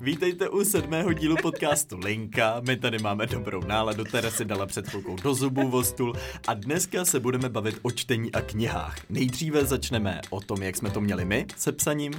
Vítejte u sedmého dílu podcastu Linka. My tady máme dobrou náladu, Tere si dala před chvilkou do zubů o stůl a dneska se budeme bavit o čtení a knihách. Nejdříve začneme o tom, jak jsme to měli my se psaním,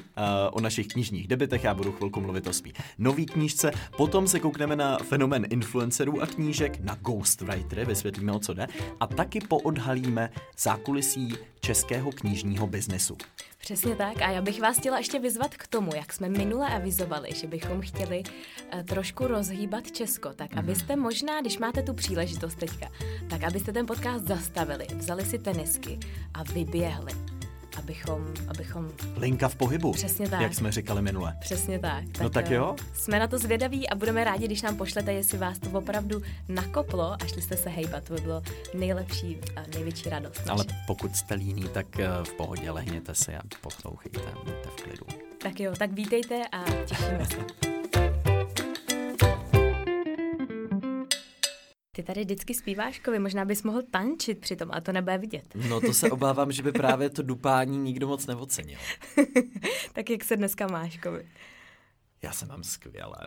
o našich knižních debitech, já budu chvilku mluvit o svý nový knížce, potom se koukneme na fenomén influencerů a knížek, na ghostwritery, vysvětlíme o co jde, a taky poodhalíme zákulisí českého knižního biznesu. Přesně tak. A já bych vás chtěla ještě vyzvat k tomu, jak jsme minule avizovali, že bychom chtěli uh, trošku rozhýbat Česko, tak mm. abyste možná, když máte tu příležitost teďka, tak abyste ten podcast zastavili, vzali si tenisky a vyběhli abychom, abychom... Linka v pohybu. Přesně tak. Jak jsme říkali minule. Přesně tak. tak no tak jo. Jsme na to zvědaví a budeme rádi, když nám pošlete, jestli vás to opravdu nakoplo a šli jste se hejbat. To by bylo nejlepší a největší radost. Ale pokud jste líní, tak eh, v pohodě lehněte si a poslouchejte, buďte v klidu. Tak jo, tak vítejte a těšíme se. Ty tady vždycky zpíváš, Kovi, možná bys mohl tančit přitom a to nebude vidět. No to se obávám, že by právě to dupání nikdo moc neocenil. tak jak se dneska máš, Kovi? Já se mám skvěle.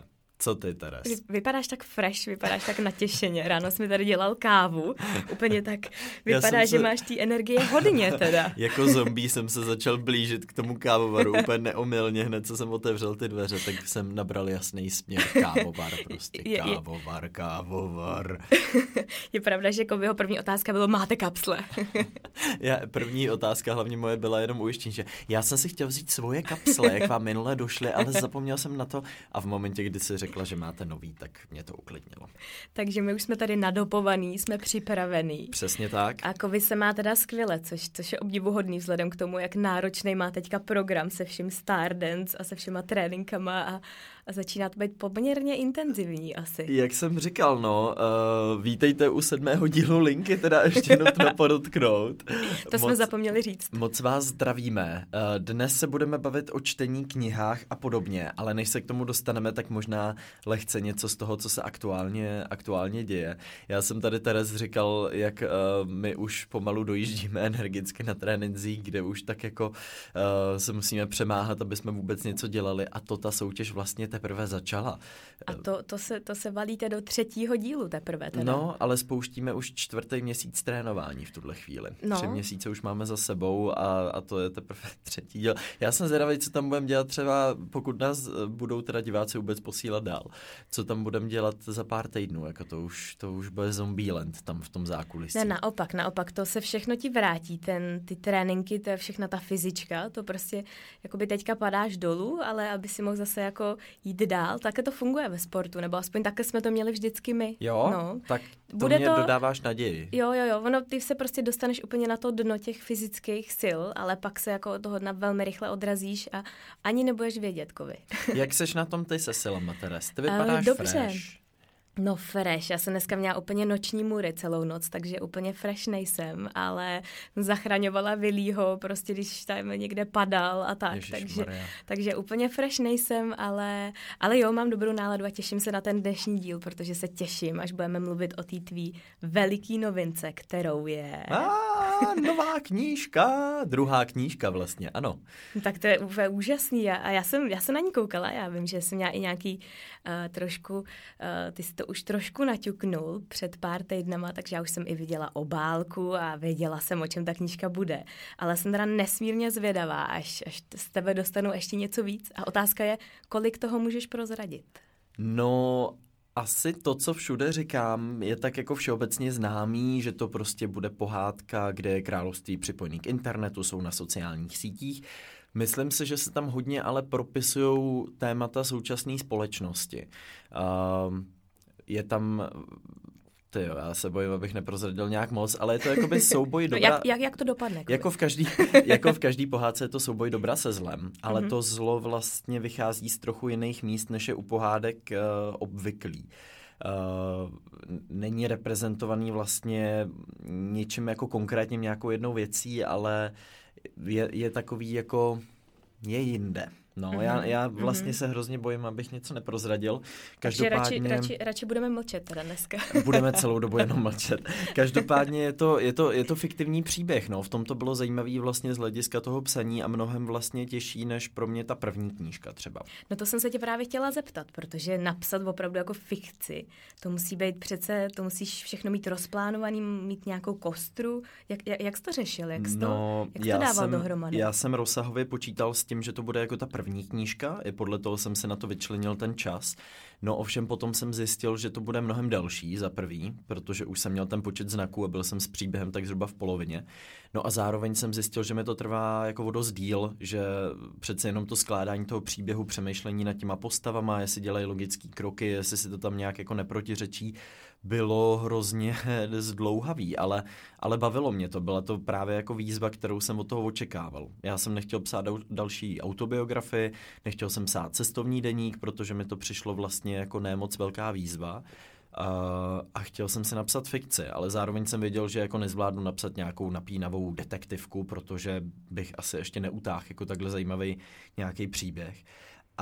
Co ty, Teres? Vy, vypadáš tak fresh, vypadáš tak natěšeně. Ráno jsi mi tady dělal kávu. Úplně tak vypadá, že se... máš té energie hodně teda. jako zombie jsem se začal blížit k tomu kávovaru úplně neomylně. Hned, co jsem otevřel ty dveře, tak jsem nabral jasný směr. Kávovar prostě. Kávovar, kávovar. je pravda, že Kobyho první otázka bylo, máte kapsle? já, první otázka hlavně moje byla jenom ujištění, že já jsem si chtěl vzít svoje kapsle, jak vám minule došly, ale zapomněl jsem na to a v momentě, kdy si řekl, řekla, že máte nový, tak mě to uklidnilo. Takže my už jsme tady nadopovaný, jsme připravený. Přesně tak. A Kovy se má teda skvěle, což, což je obdivuhodný vzhledem k tomu, jak náročný má teďka program se vším Stardance a se všema tréninkama a, a začíná to být poměrně intenzivní asi. Jak jsem říkal, no, uh, vítejte u sedmého dílu Linky, teda ještě nutno podotknout. to moc, jsme zapomněli říct. Moc vás zdravíme. Uh, dnes se budeme bavit o čtení knihách a podobně, ale než se k tomu dostaneme, tak možná lehce něco z toho, co se aktuálně, aktuálně děje. Já jsem tady Teres říkal, jak uh, my už pomalu dojíždíme energicky na trénincích, kde už tak jako uh, se musíme přemáhat, aby jsme vůbec něco dělali a to ta soutěž vlastně teprve začala. A to, to, se, to se valíte do třetího dílu teprve teda. No, ale spouštíme už čtvrtý měsíc trénování v tuhle chvíli. No. Tři měsíce už máme za sebou a, a to je teprve třetí díl. Já jsem zvědavý, co tam budeme dělat třeba, pokud nás eh, budou teda diváci vůbec posílat dál. Co tam budeme dělat za pár týdnů, jako to už, to už bude Zombieland tam v tom zákulisí. Ne, naopak, naopak, to se všechno ti vrátí, ten, ty tréninky, to je všechna ta fyzička, to prostě, jako by teďka padáš dolů, ale aby si mohl zase jako jít dál, tak to funguje ve sportu, nebo aspoň také jsme to měli vždycky my. Jo, no. tak to Bude mě to... dodáváš naději. Jo, jo, jo, ono, ty se prostě dostaneš úplně na to dno těch fyzických sil, ale pak se jako toho dna velmi rychle odrazíš a ani nebudeš vědět, kovy. Jak seš na tom ty se silama, Teres? Ty vypadáš uh, dobře. fresh. No fresh, já jsem dneska měla úplně noční můry celou noc, takže úplně fresh nejsem, ale zachraňovala Vilího, prostě když tam někde padal a tak, takže, takže úplně fresh nejsem, ale, ale jo, mám dobrou náladu a těším se na ten dnešní díl, protože se těším, až budeme mluvit o té tvý veliký novince, kterou je... A, nová knížka, druhá knížka vlastně, ano. Tak to je úplně úžasný. A, já, jsem, já jsem na ní koukala, já vím, že jsem měla i nějaký uh, trošku, uh, ty to už trošku naťuknul před pár týdnama, takže já už jsem i viděla obálku a věděla jsem, o čem ta knížka bude. Ale jsem teda nesmírně zvědavá, až, až z tebe dostanu ještě něco víc. A otázka je, kolik toho můžeš prozradit? No, asi to, co všude říkám, je tak jako všeobecně známý, že to prostě bude pohádka, kde je království připojený k internetu, jsou na sociálních sítích. Myslím si, že se tam hodně ale propisují témata současné společnosti. Uh, je tam ty jo, já se bojím, abych neprozradil nějak moc, ale je to jakoby souboj dobra... jak, jak, jak to dopadne? Jako v, každý, jako v každý pohádce je to souboj dobra se zlem, ale mm-hmm. to zlo vlastně vychází z trochu jiných míst, než je u pohádek uh, obvyklý. Uh, není reprezentovaný vlastně něčím jako konkrétně nějakou jednou věcí, ale je, je takový jako je jinde No, mm-hmm. já, já vlastně mm-hmm. se hrozně bojím, abych něco neprozradil. Každopádně... radši, radši, radši budeme mlčet teda dneska. budeme celou dobu jenom mlčet. Každopádně je to, je to, je to fiktivní příběh, no. V tom to bylo zajímavý vlastně z hlediska toho psaní a mnohem vlastně těžší než pro mě ta první knížka třeba. No to jsem se tě právě chtěla zeptat, protože napsat opravdu jako fikci, to musí být přece, to musíš všechno mít rozplánovaný, mít nějakou kostru. Jak, jak, jak jsi to řešil? Jak jsi to, no, jak jsi to dával jsem, dohromady? Já jsem rozsahově počítal s tím, že to bude jako ta první knížka, i podle toho jsem se na to vyčlenil ten čas. No ovšem potom jsem zjistil, že to bude mnohem delší za prvý, protože už jsem měl ten počet znaků a byl jsem s příběhem tak zhruba v polovině. No a zároveň jsem zjistil, že mi to trvá jako o dost díl, že přece jenom to skládání toho příběhu, přemýšlení nad těma postavama, jestli dělají logické kroky, jestli si to tam nějak jako neprotiřečí, bylo hrozně zdlouhavý, ale, ale bavilo mě to. Byla to právě jako výzva, kterou jsem od toho očekával. Já jsem nechtěl psát další autobiografii, nechtěl jsem psát cestovní deník, protože mi to přišlo vlastně jako nemoc velká výzva. Uh, a chtěl jsem si napsat fikci, ale zároveň jsem věděl, že jako nezvládnu napsat nějakou napínavou detektivku, protože bych asi ještě neutáhl jako takhle zajímavý nějaký příběh.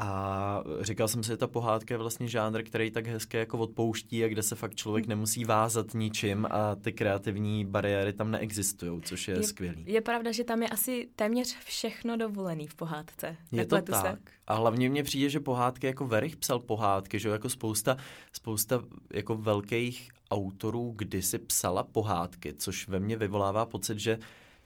A říkal jsem si, že ta pohádka je vlastně žánr, který tak hezky jako odpouští a kde se fakt člověk hmm. nemusí vázat ničím a ty kreativní bariéry tam neexistují, což je, je skvělý. Je pravda, že tam je asi téměř všechno dovolený v pohádce. Je to tak. Se? A hlavně mně přijde, že pohádky jako Verich psal pohádky, že jako spousta, spousta jako velkých autorů kdysi psala pohádky, což ve mně vyvolává pocit, že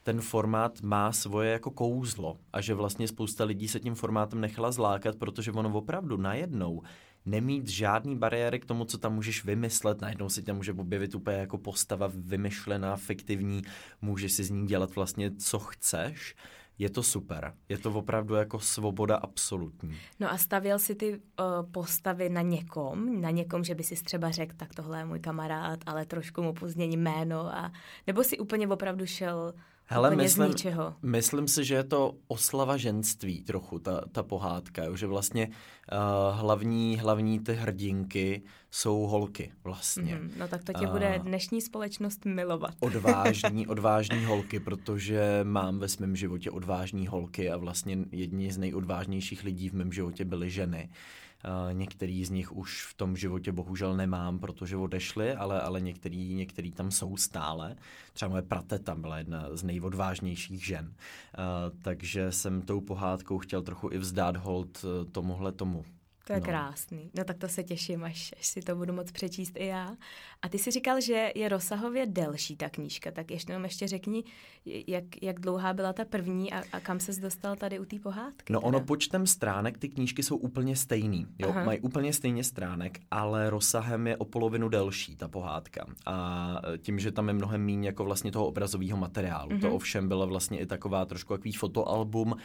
ten formát má svoje jako kouzlo a že vlastně spousta lidí se tím formátem nechala zlákat, protože ono opravdu najednou nemít žádný bariéry k tomu, co tam můžeš vymyslet. Najednou si tam může objevit úplně jako postava vymyšlená, fiktivní, můžeš si z ní dělat vlastně, co chceš. Je to super. Je to opravdu jako svoboda absolutní. No a stavěl si ty uh, postavy na někom, na někom, že by si třeba řekl, tak tohle je můj kamarád, ale trošku mu pozdění jméno a nebo si úplně opravdu šel Hele, Úplně myslím, z ničeho. myslím si, že je to oslava ženství trochu, ta, ta pohádka, že vlastně uh, hlavní, hlavní ty hrdinky jsou holky vlastně. Mm-hmm. No tak to tě uh, bude dnešní společnost milovat. Odvážní, odvážní holky, protože mám ve svém životě odvážní holky a vlastně jedni z nejodvážnějších lidí v mém životě byly ženy. Uh, některý z nich už v tom životě bohužel nemám, protože odešli, ale, ale některý, některý tam jsou stále. Třeba moje prateta byla jedna z nejodvážnějších žen. Uh, takže jsem tou pohádkou chtěl trochu i vzdát hold uh, tomuhle tomu. To je no. krásný. No tak to se těším, až, až si to budu moc přečíst i já. A ty si říkal, že je rozsahově delší ta knížka, tak ještě jenom ještě řekni, jak, jak dlouhá byla ta první a, a kam ses dostal tady u té pohádky? No teda? ono počtem stránek ty knížky jsou úplně stejný. Jo? Mají úplně stejně stránek, ale rozsahem je o polovinu delší ta pohádka. A tím, že tam je mnohem méně jako vlastně toho obrazového materiálu. Mm-hmm. To mhm. ovšem byla vlastně i taková trošku takový fotoalbum.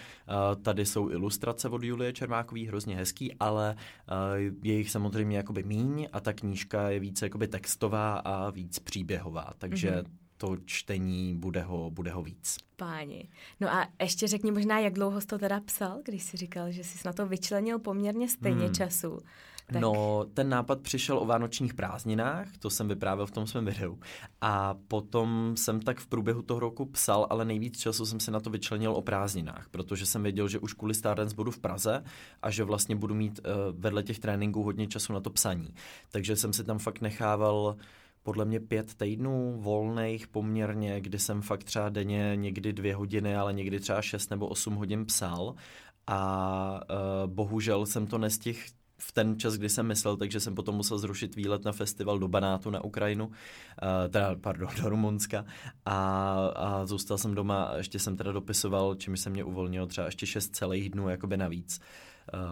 Tady jsou ilustrace od Julie Čermákový, hrozně hezký, ale uh, je jich samozřejmě jakoby míň a ta knížka je více jakoby textová a víc příběhová, takže mm-hmm. to čtení bude ho, bude ho víc. Páni. No a ještě řekni možná, jak dlouho jsi to teda psal, když jsi říkal, že jsi na to vyčlenil poměrně stejně hmm. času. Tak. No, ten nápad přišel o vánočních prázdninách, to jsem vyprávěl v tom svém videu. A potom jsem tak v průběhu toho roku psal, ale nejvíc času jsem se na to vyčlenil o prázdninách, protože jsem věděl, že už kvůli Stardance budu v Praze a že vlastně budu mít uh, vedle těch tréninků hodně času na to psaní. Takže jsem si tam fakt nechával podle mě pět týdnů volných poměrně, kdy jsem fakt třeba denně někdy dvě hodiny, ale někdy třeba šest nebo osm hodin psal a uh, bohužel jsem to nestihl v ten čas, kdy jsem myslel, takže jsem potom musel zrušit výlet na festival do Banátu na Ukrajinu, uh, teda, pardon, do Rumunska a, a zůstal jsem doma ještě jsem teda dopisoval, čím se mě uvolnilo třeba ještě šest celých dnů jakoby navíc. Uh,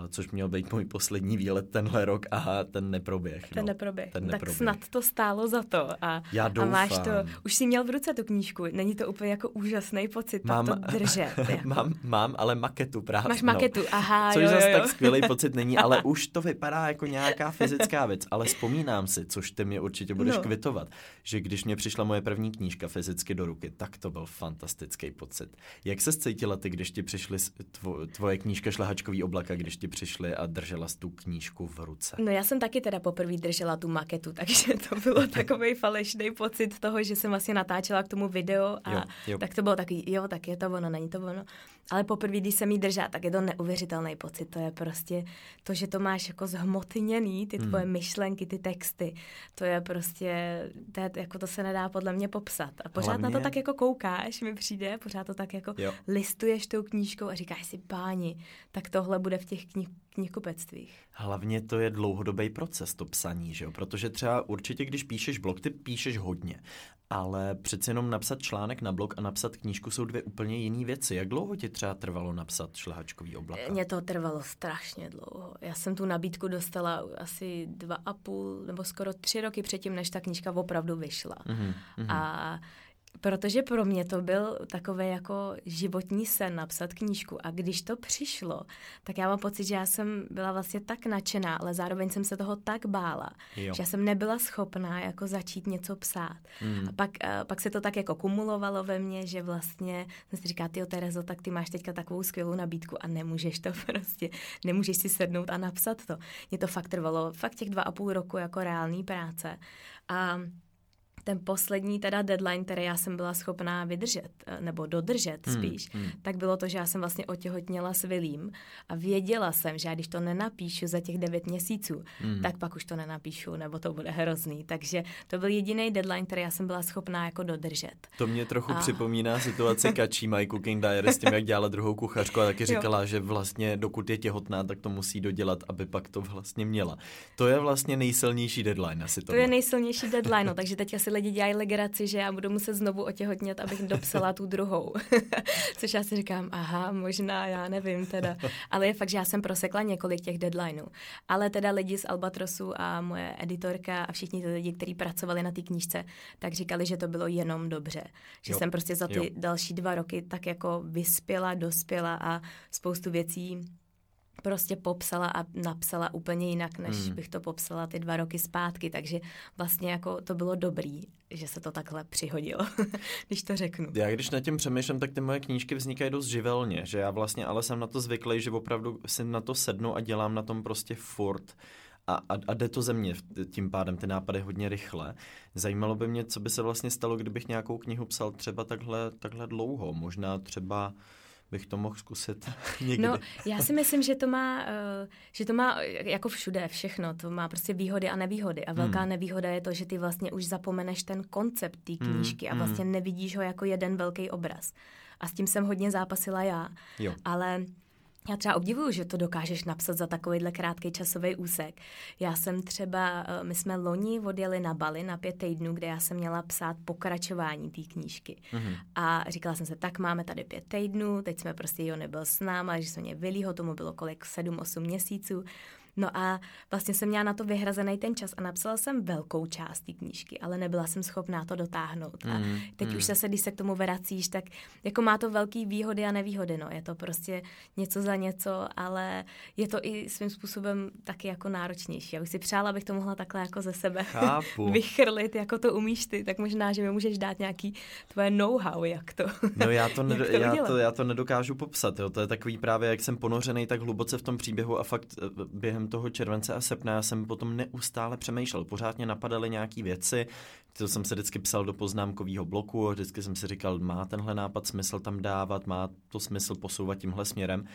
což měl být můj poslední výlet tenhle rok a ten neproběh. Ten no. neproběh. Ten tak snad to stálo za to. A, Já doufám. A máš to, už jsi měl v ruce tu knížku, není to úplně jako úžasný pocit mám, to držet. Jako. mám, mám, ale maketu právě. Máš maketu, no. aha, Což jo, zase jo. tak skvělý pocit není, ale už to vypadá jako nějaká fyzická věc. Ale vzpomínám si, což ty mě určitě budeš no. kvitovat, že když mě přišla moje první knížka fyzicky do ruky, tak to byl fantastický pocit. Jak se cítila ty, když ti přišly tvo, tvoje knížka Šlehačkový oblaka, když ti přišli a držela tu knížku v ruce? No já jsem taky teda poprvé držela tu maketu, takže to bylo takový falešný pocit toho, že jsem vlastně natáčela k tomu video a jo, jo. tak to bylo takový, jo, tak je to ono, není to ono. Ale poprvé, když jsem jí držela, tak je to neuvěřitelný pocit. To je prostě to, že to máš jako zhmotněný, ty tvoje mm. myšlenky, ty texty. To je prostě, to, je, jako to se nedá podle mě popsat. A pořád Hlavně... na to tak jako koukáš, mi přijde, pořád to tak jako jo. listuješ tou knížkou a říkáš si, páni, tak tohle bude v těch knih knihkupectvích. Hlavně to je dlouhodobý proces, to psaní, že jo? Protože třeba určitě, když píšeš blog, ty píšeš hodně, ale přece jenom napsat článek na blog a napsat knížku jsou dvě úplně jiné věci. Jak dlouho ti třeba trvalo napsat šlehačkový oblak? Mně to trvalo strašně dlouho. Já jsem tu nabídku dostala asi dva a půl nebo skoro tři roky předtím, než ta knížka opravdu vyšla. Mm-hmm. A Protože pro mě to byl takový jako životní sen napsat knížku a když to přišlo, tak já mám pocit, že já jsem byla vlastně tak nadšená, ale zároveň jsem se toho tak bála, jo. že já jsem nebyla schopná jako začít něco psát. Mm. A pak, a pak se to tak jako kumulovalo ve mně, že vlastně jsem si říká, ty Terezo, tak ty máš teďka takovou skvělou nabídku a nemůžeš to prostě, nemůžeš si sednout a napsat to. Mě to fakt trvalo fakt těch dva a půl roku jako reální práce. A ten poslední teda deadline, který já jsem byla schopná vydržet, eh, nebo dodržet hmm, spíš, hmm, hmm. tak bylo to, že já jsem vlastně otěhotněla s Vilím a věděla jsem, že já když to nenapíšu za těch devět měsíců, hmm. tak pak už to nenapíšu, nebo to bude hrozný. Takže to byl jediný deadline, který já jsem byla schopná jako dodržet. To mě trochu a... připomíná situaci Kačí My Cooking Diary s tím, jak dělala druhou kuchařku a taky říkala, jo. že vlastně dokud je těhotná, tak to musí dodělat, aby pak to vlastně měla. To je vlastně nejsilnější deadline asi to. To je nejsilnější deadline, no, takže teď asi lidi dělají legraci, že já budu muset znovu otěhotnět, abych dopsala tu druhou. Což já si říkám, aha, možná, já nevím teda. Ale je fakt, že já jsem prosekla několik těch deadlineů. Ale teda lidi z Albatrosu a moje editorka a všichni ty lidi, kteří pracovali na té knížce, tak říkali, že to bylo jenom dobře. Že jo. jsem prostě za ty jo. další dva roky tak jako vyspěla, dospěla a spoustu věcí prostě popsala a napsala úplně jinak, než hmm. bych to popsala ty dva roky zpátky, takže vlastně jako to bylo dobrý, že se to takhle přihodilo, když to řeknu. Já když nad tím přemýšlím, tak ty moje knížky vznikají dost živelně, že já vlastně ale jsem na to zvyklý, že opravdu si na to sednu a dělám na tom prostě furt. A, a, a jde to ze mě tím pádem ty nápady hodně rychle. Zajímalo by mě, co by se vlastně stalo, kdybych nějakou knihu psal třeba takhle, takhle dlouho. Možná třeba bych to mohl zkusit někdy. No, já si myslím, že to má, uh, že to má jako všude všechno, to má prostě výhody a nevýhody a velká hmm. nevýhoda je to, že ty vlastně už zapomeneš ten koncept té hmm, knížky hmm. a vlastně nevidíš ho jako jeden velký obraz. A s tím jsem hodně zápasila já. Jo. Ale já třeba obdivuju, že to dokážeš napsat za takovýhle krátký časový úsek. Já jsem třeba, eh, my jsme loni odjeli na Bali na pět týdnů, kde já jsem měla psát pokračování té knížky. Mm-hmm. A říkala jsem se, tak máme tady pět týdnů, teď jsme prostě, jo, nebyl s náma, že jsme mě vylího, tomu bylo kolik, sedm, osm měsíců. No a vlastně jsem měla na to vyhrazený ten čas a napsala jsem velkou část té knížky, ale nebyla jsem schopná to dotáhnout. A mm, teď mm. už zase, když se k tomu vracíš, tak jako má to velký výhody a nevýhody, no. Je to prostě něco za něco, ale je to i svým způsobem taky jako náročnější. Já bych si přála, abych to mohla takhle jako ze sebe Chápu. vychrlit, jako to umíš ty, tak možná, že mi můžeš dát nějaký tvoje know-how, jak to No já to, nedo, to já, to, já to nedokážu popsat, jo. To je takový právě, jak jsem ponořený tak hluboce v tom příběhu a fakt eh, toho července a srpna já jsem potom neustále přemýšlel. Pořád mě napadaly nějaké věci, to jsem se vždycky psal do poznámkového bloku vždycky jsem si říkal, má tenhle nápad smysl tam dávat, má to smysl posouvat tímhle směrem.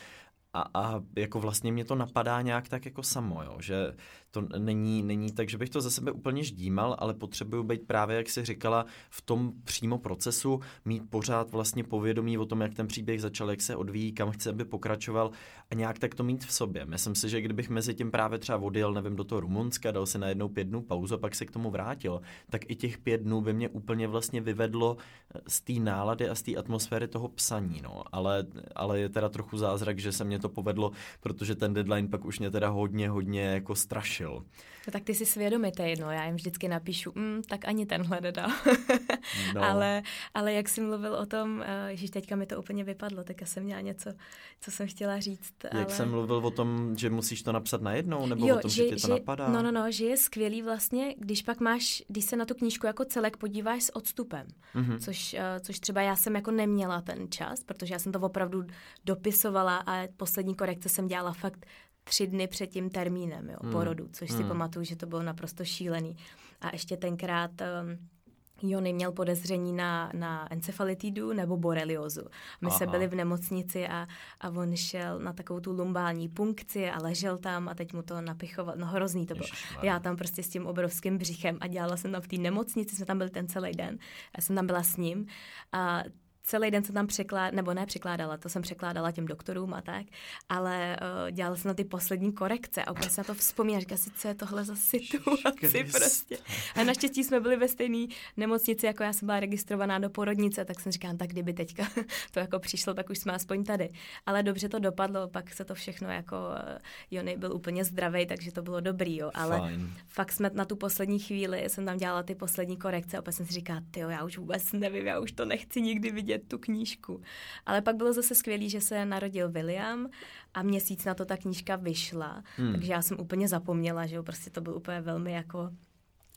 A, a jako vlastně mě to napadá nějak tak jako samo, jo, že to není, není tak, že bych to za sebe úplně ždímal, ale potřebuju být právě, jak si říkala, v tom přímo procesu, mít pořád vlastně povědomí o tom, jak ten příběh začal, jak se odvíjí, kam chce, aby pokračoval a nějak tak to mít v sobě. Myslím si, že kdybych mezi tím právě třeba odjel, nevím, do toho Rumunska, dal si na jednou pět dnů pauzu a pak se k tomu vrátil, tak i těch pět dnů by mě úplně vlastně vyvedlo z té nálady a z té atmosféry toho psaní, no. Ale, ale je teda trochu zázrak, že se mě to povedlo, protože ten deadline pak už mě teda hodně, hodně jako strašil. No tak ty si svědomitý, no, já jim vždycky napíšu, mm, tak ani tenhle nedal. no. ale, ale jak jsi mluvil o tom, eh, že teďka mi to úplně vypadlo, tak já jsem měla něco, co jsem chtěla říct. Jak ale... jsem mluvil o tom, že musíš to napsat najednou, nebo jo, o tom, že, že ti to že, napadá? No, no, no, že je skvělý vlastně, když pak máš, když se na tu knížku jako celek podíváš s odstupem, mm-hmm. což, uh, což třeba já jsem jako neměla ten čas, protože já jsem to opravdu dopisovala a po poslední korekce jsem dělala fakt tři dny před tím termínem jo, hmm. porodu, což hmm. si pamatuju, že to bylo naprosto šílený. A ještě tenkrát um, Jony měl podezření na, na encefalitidu nebo boreliozu. My Aha. se byli v nemocnici a, a on šel na takovou tu lumbální punkci a ležel tam a teď mu to napichoval. No hrozný to bylo. Já tam prostě s tím obrovským břichem a dělala jsem tam v té nemocnici, jsme tam byli ten celý den. Já jsem tam byla s ním a celý den jsem tam překládala, nebo ne překládala, to jsem překládala těm doktorům a tak, ale uh, dělala jsem na ty poslední korekce a úplně se na to vzpomínám, říká si, co je tohle za situaci prostě. A naštěstí jsme byli ve stejné nemocnici, jako já jsem byla registrovaná do porodnice, tak jsem říkala, tak kdyby teďka to jako přišlo, tak už jsme aspoň tady. Ale dobře to dopadlo, pak se to všechno jako, uh, Jony byl úplně zdravý, takže to bylo dobrý, jo, ale Fine. fakt jsme na tu poslední chvíli, jsem tam dělala ty poslední korekce a opět jsem si říkala, ty já už vůbec nevím, já už to nechci nikdy vidět vidět tu knížku. Ale pak bylo zase skvělý, že se narodil William a měsíc na to ta knížka vyšla, hmm. takže já jsem úplně zapomněla, že jo, prostě to byl úplně velmi jako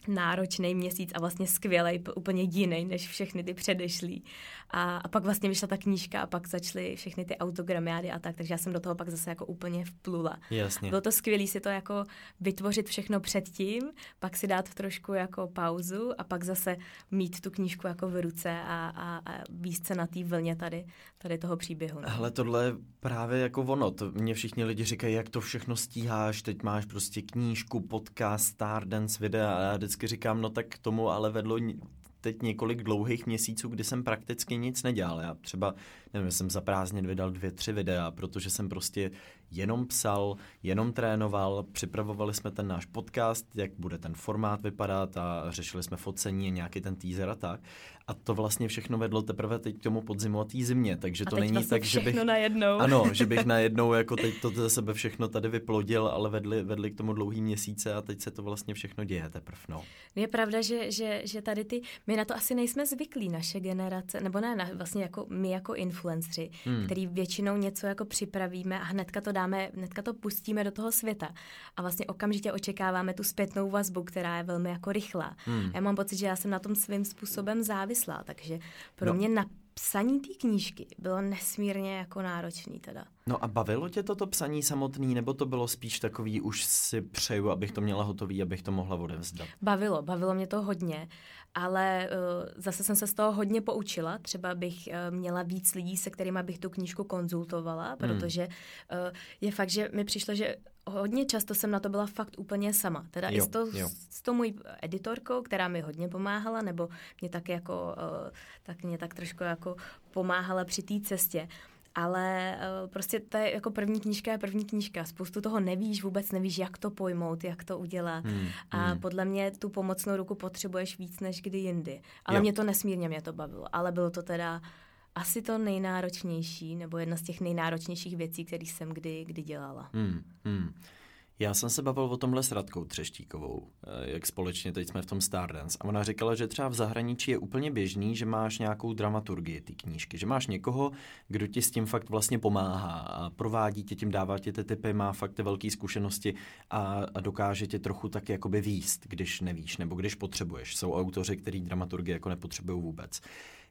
náročný měsíc a vlastně skvělý, úplně jiný než všechny ty předešlý. A, a pak vlastně vyšla ta knížka a pak začaly všechny ty autogramiády a tak, takže já jsem do toho pak zase jako úplně vplula. Jasně. Bylo to skvělé si to jako vytvořit všechno předtím, pak si dát trošku jako pauzu a pak zase mít tu knížku jako v ruce a, a, a výst se na té vlně tady, tady toho příběhu. No. Ale tohle je právě jako ono. To mě všichni lidi říkají, jak to všechno stíháš, teď máš prostě knížku, podcast, Stardance, videa a já vždycky říkám, no tak tomu ale vedlo teď několik dlouhých měsíců, kdy jsem prakticky nic nedělal. Já třeba, nevím, jsem za prázdnin vydal dvě, tři videa, protože jsem prostě jenom psal, jenom trénoval, připravovali jsme ten náš podcast, jak bude ten formát vypadat a řešili jsme focení a nějaký ten teaser a tak. A to vlastně všechno vedlo teprve teď k tomu podzimu a té zimě, takže a to není vlastně tak, že bych... najednou. Ano, že bych najednou jako teď to ze sebe všechno tady vyplodil, ale vedli, vedli k tomu dlouhý měsíce a teď se to vlastně všechno děje teprve. No. Je pravda, že, že, že tady ty, my na to asi nejsme zvyklí, naše generace, nebo ne, na, vlastně jako my jako influenceri, hmm. který většinou něco jako připravíme a hnedka to dáme, hnedka to pustíme do toho světa a vlastně okamžitě očekáváme tu zpětnou vazbu, která je velmi jako rychlá. Hmm. Já mám pocit, že já jsem na tom svým způsobem závislá, takže pro no. mě na psaní té knížky bylo nesmírně jako náročný teda. No a bavilo tě toto psaní samotný, nebo to bylo spíš takový, už si přeju, abych to měla hotový, abych to mohla odevzdat? Bavilo, bavilo mě to hodně, ale uh, zase jsem se z toho hodně poučila. Třeba bych uh, měla víc lidí, se kterými bych tu knížku konzultovala, hmm. protože uh, je fakt, že mi přišlo, že hodně často jsem na to byla fakt úplně sama. Teda jo, i s, to, jo. s tou mojí editorkou, která mi hodně pomáhala, nebo mě tak jako, uh, tak mě tak trošku jako pomáhala při té cestě. Ale uh, prostě to je jako první knížka je první knížka. Spoustu toho nevíš, vůbec nevíš, jak to pojmout, jak to udělat. Hmm, a hmm. podle mě tu pomocnou ruku potřebuješ víc než kdy jindy. Ale jo. mě to nesmírně mě to bavilo. Ale bylo to teda asi to nejnáročnější, nebo jedna z těch nejnáročnějších věcí, které jsem kdy, kdy dělala. Hmm, hmm. Já jsem se bavil o tomhle s Radkou Třeštíkovou, eh, jak společně teď jsme v tom Stardance. A ona říkala, že třeba v zahraničí je úplně běžný, že máš nějakou dramaturgii ty knížky, že máš někoho, kdo ti s tím fakt vlastně pomáhá a provádí tě tím, dává ti ty typy, má fakt ty velké zkušenosti a, a dokáže tě trochu tak jakoby výst, když nevíš nebo když potřebuješ. Jsou autoři, který dramaturgii jako nepotřebují vůbec.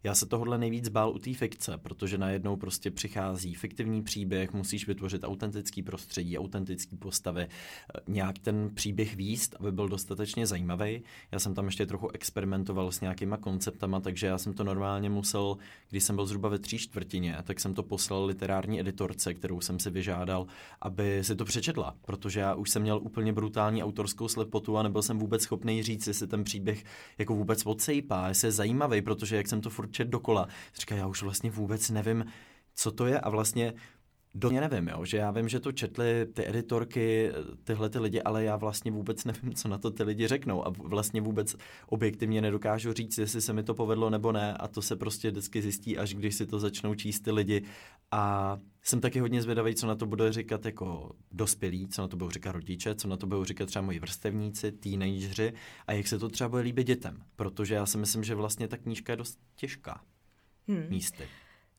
Já se tohle nejvíc bál u té fikce, protože najednou prostě přichází fiktivní příběh, musíš vytvořit autentický prostředí, autentický postavy, eh, nějak ten příběh výst, aby byl dostatečně zajímavý. Já jsem tam ještě trochu experimentoval s nějakýma konceptama, takže já jsem to normálně musel, když jsem byl zhruba ve tří čtvrtině, tak jsem to poslal literární editorce, kterou jsem si vyžádal, aby si to přečetla, protože já už jsem měl úplně brutální autorskou slepotu a nebyl jsem vůbec schopný říct, jestli ten příběh jako vůbec odsejpá, jestli je zajímavý, protože jak jsem to furt čet dokola. Říká, já už vlastně vůbec nevím, co to je a vlastně do mě nevím, jo, že já vím, že to četli ty editorky, tyhle ty lidi, ale já vlastně vůbec nevím, co na to ty lidi řeknou. A vlastně vůbec objektivně nedokážu říct, jestli se mi to povedlo nebo ne. A to se prostě vždycky zjistí, až když si to začnou číst ty lidi. A jsem taky hodně zvědavý, co na to bude říkat jako dospělí, co na to budou říkat rodiče, co na to budou říkat třeba moji vrstevníci, teenageři a jak se to třeba bude líbit dětem, protože já si myslím, že vlastně ta knížka je dost těžká hmm. místy.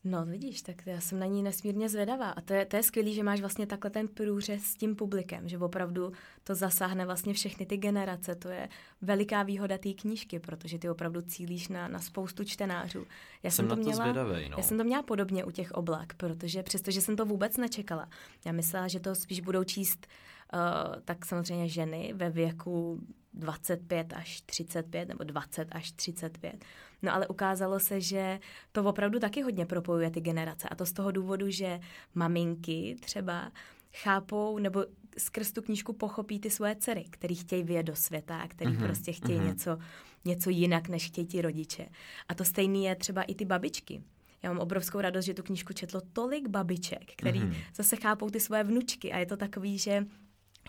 No, vidíš, tak já jsem na ní nesmírně zvědavá. A to je, to je skvělý, že máš vlastně takhle ten průřez s tím publikem, že opravdu to zasáhne vlastně všechny ty generace. To je veliká výhoda té knížky, protože ty opravdu cílíš na, na spoustu čtenářů. Já jsem, jsem to, měla, zvědavej, no. Já jsem to měla podobně u těch oblak, protože přestože jsem to vůbec nečekala. Já myslela, že to spíš budou číst uh, tak samozřejmě ženy ve věku 25 až 35 nebo 20 až 35. No ale ukázalo se, že to opravdu taky hodně propojuje ty generace a to z toho důvodu, že maminky třeba chápou nebo skrz tu knížku pochopí ty svoje dcery, který chtějí vyjet do světa a který mm-hmm. prostě chtějí mm-hmm. něco, něco jinak, než chtějí ti rodiče. A to stejný je třeba i ty babičky. Já mám obrovskou radost, že tu knížku četlo tolik babiček, který mm-hmm. zase chápou ty svoje vnučky a je to takový, že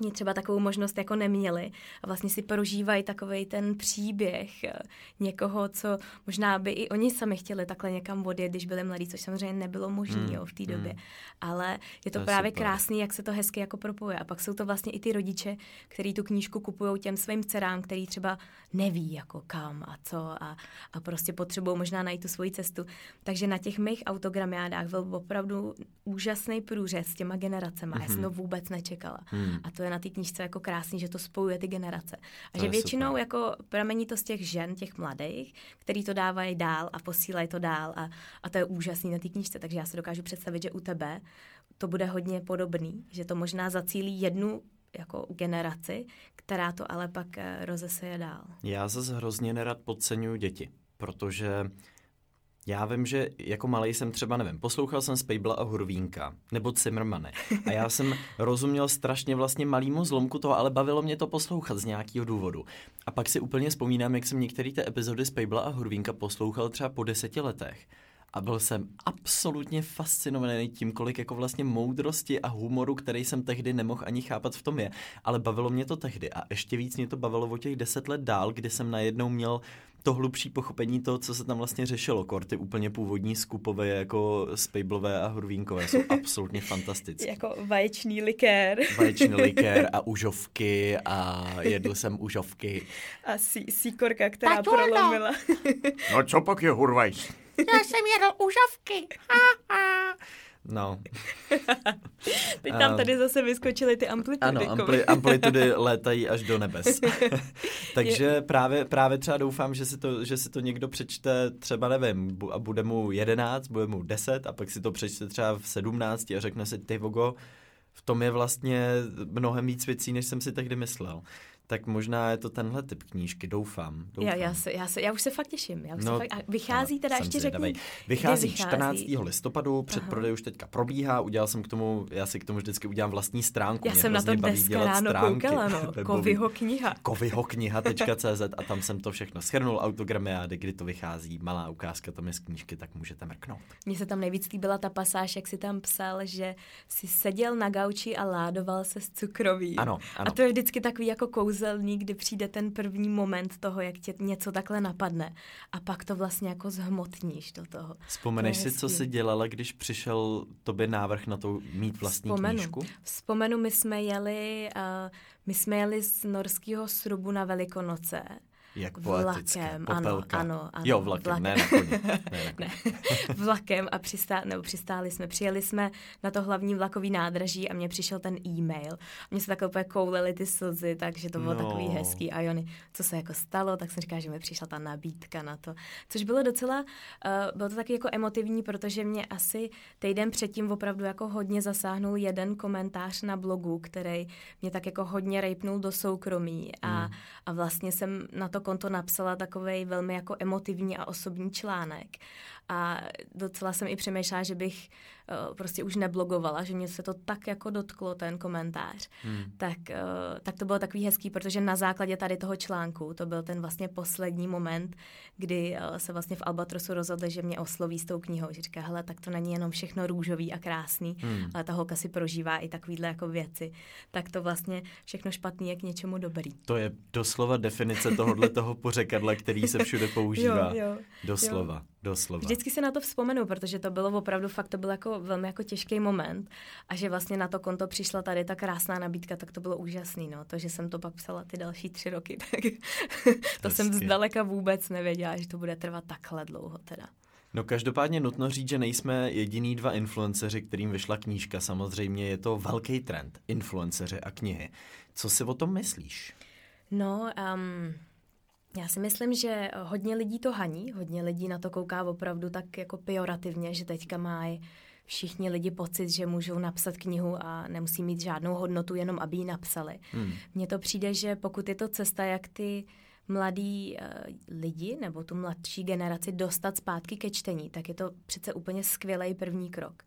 Oni třeba takovou možnost jako neměli a vlastně si prožívají takový ten příběh eh, někoho, co možná by i oni sami chtěli takhle někam odjet, když byli mladí, což samozřejmě nebylo možné hmm, v té době. Hmm. Ale je to, to právě super. krásný, jak se to hezky jako propoje. A pak jsou to vlastně i ty rodiče, kteří tu knížku kupují těm svým dcerám, který třeba neví jako kam a co a, a prostě potřebují možná najít tu svoji cestu. Takže na těch mých autogramiádách byl opravdu úžasný průřez s těma generacemi. Mm-hmm. Já jsem to mhm. vůbec nečekala. Mm. A to je na té knížce jako krásný, že to spojuje ty generace. A to že většinou super. jako pramení to z těch žen, těch mladých, který to dávají dál a posílají to dál a, a to je úžasný na té knížce. Takže já se dokážu představit, že u tebe to bude hodně podobný, že to možná zacílí jednu jako generaci, která to ale pak eh, rozeseje dál. Já zase hrozně nerad podceňuji děti, protože já vím, že jako malý jsem třeba, nevím, poslouchal jsem Spejbla a Hurvínka, nebo Cimrmane. A já jsem rozuměl strašně vlastně malýmu zlomku toho, ale bavilo mě to poslouchat z nějakého důvodu. A pak si úplně vzpomínám, jak jsem některé ty epizody Spejbla a Hurvínka poslouchal třeba po deseti letech. A byl jsem absolutně fascinovaný tím, kolik jako vlastně moudrosti a humoru, který jsem tehdy nemohl ani chápat v tom je. Ale bavilo mě to tehdy a ještě víc mě to bavilo o těch deset let dál, kdy jsem najednou měl to hlubší pochopení toho, co se tam vlastně řešilo. Korty úplně původní skupové jako spejblové a hrvínkové jsou absolutně fantastické. jako vaječný likér. Vaječný likér a užovky a jedl jsem užovky. A sí, síkorka, která prolomila. no co pak je hurvajs? Já jsem jedl užovky. No. Teď tam uh, tady zase vyskočily ty amplitudy. Ano, ampli, amplitudy létají až do nebes. Takže je... právě, právě třeba doufám, že si, to, že si to někdo přečte třeba, nevím, a bude mu 11, bude mu 10 a pak si to přečte třeba v 17 a řekne si, ty vogo, v tom je vlastně mnohem víc věcí, než jsem si tehdy myslel. Tak možná je to tenhle typ knížky, doufám. doufám. Já, já, se, já, se, já už se fakt těším. Já už no, se fakt, a vychází teda, ještě řekni, vychází, vychází 14. listopadu, předprodej už teďka probíhá, udělal jsem k tomu, já si k tomu vždycky udělám vlastní stránku. Já Mě jsem na to dneska ráno stránky, koukala, no. Kovyho kniha. Kovyho kniha.cz a tam jsem to všechno schrnul, autogramiády, kdy to vychází, malá ukázka tam je z knížky, tak můžete mrknout. Mně se tam nejvíc líbila ta pasáž, jak si tam psal, že si seděl na gauči a ládoval se s cukroví. Ano, ano. A to je vždycky takový jako kouz kouzelný, kdy přijde ten první moment toho, jak tě něco takhle napadne a pak to vlastně jako zhmotníš do toho. Vzpomeneš to si, co jsi dělala, když přišel tobě návrh na to mít vlastní Vzpomenu. knížku? Vzpomenu, my jsme jeli, uh, my jsme jeli z norského srubu na Velikonoce jak poetické. Vlakem, ano, ano, ano. Jo, vlakem, vlakem. ne na koni. Ne, ne. vlakem a přistá, nebo přistáli jsme, přijeli jsme na to hlavní vlakový nádraží a mně přišel ten e-mail. Mně se takhle úplně koulely ty slzy, takže to bylo no. takový hezký. A Jony, co se jako stalo, tak jsem říkala, že mi přišla ta nabídka na to. Což bylo docela, uh, bylo to taky jako emotivní, protože mě asi týden předtím opravdu jako hodně zasáhnul jeden komentář na blogu, který mě tak jako hodně rejpnul do soukromí a, hmm. a vlastně jsem na to konto napsala takový velmi jako emotivní a osobní článek. A docela jsem i přemýšlela, že bych uh, prostě už neblogovala, že mě se to tak jako dotklo, ten komentář. Hmm. Tak, uh, tak to bylo takový hezký, protože na základě tady toho článku, to byl ten vlastně poslední moment, kdy uh, se vlastně v Albatrosu rozhodli, že mě osloví s tou knihou, že říká, hele, tak to není jenom všechno růžový a krásný, hmm. ale ta holka si prožívá i takovýhle jako věci. Tak to vlastně všechno špatný je k něčemu dobrý. To je doslova definice tohohle toho pořekadla, který se všude používá. jo, jo, doslova. Jo. Doslova. Vždycky si na to vzpomenu, protože to bylo opravdu fakt, to byl jako velmi jako těžký moment a že vlastně na to konto přišla tady ta krásná nabídka, tak to bylo úžasný, no. To, že jsem to pak psala ty další tři roky, tak to Hezky. jsem zdaleka vůbec nevěděla, že to bude trvat takhle dlouho teda. No každopádně nutno říct, že nejsme jediný dva influenceři, kterým vyšla knížka. Samozřejmě je to velký trend, influenceři a knihy. Co si o tom myslíš? No, um, já si myslím, že hodně lidí to haní, hodně lidí na to kouká opravdu tak jako pejorativně, že teďka mají všichni lidi pocit, že můžou napsat knihu a nemusí mít žádnou hodnotu, jenom aby ji napsali. Hmm. Mně to přijde, že pokud je to cesta, jak ty mladí uh, lidi nebo tu mladší generaci dostat zpátky ke čtení, tak je to přece úplně skvělý první krok.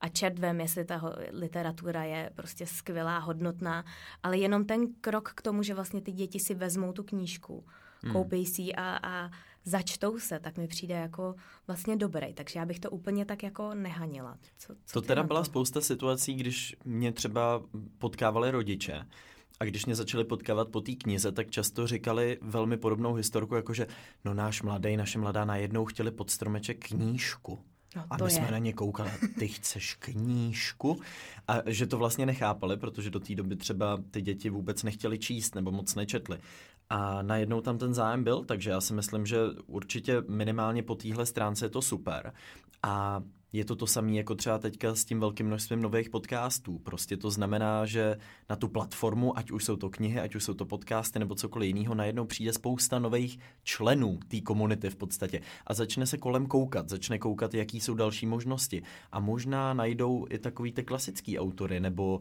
A čert vem, jestli ta literatura je prostě skvělá, hodnotná, ale jenom ten krok k tomu, že vlastně ty děti si vezmou tu knížku. Koupí si ji a, a začtou se, tak mi přijde jako vlastně dobrý. Takže já bych to úplně tak jako nehanila. Co, co to teda byla spousta situací, když mě třeba potkávali rodiče a když mě začali potkávat po té knize, tak často říkali velmi podobnou historku, jakože no náš mladý, naše mladá najednou chtěli pod stromeček knížku. No, a my je. jsme na ně koukali, ty chceš knížku? A že to vlastně nechápali, protože do té doby třeba ty děti vůbec nechtěli číst nebo moc nečetli. A najednou tam ten zájem byl, takže já si myslím, že určitě minimálně po téhle stránce je to super. A je to to samé jako třeba teďka s tím velkým množstvím nových podcastů. Prostě to znamená, že na tu platformu, ať už jsou to knihy, ať už jsou to podcasty nebo cokoliv jiného, najednou přijde spousta nových členů té komunity v podstatě a začne se kolem koukat, začne koukat, jaký jsou další možnosti. A možná najdou i takový ty klasický autory nebo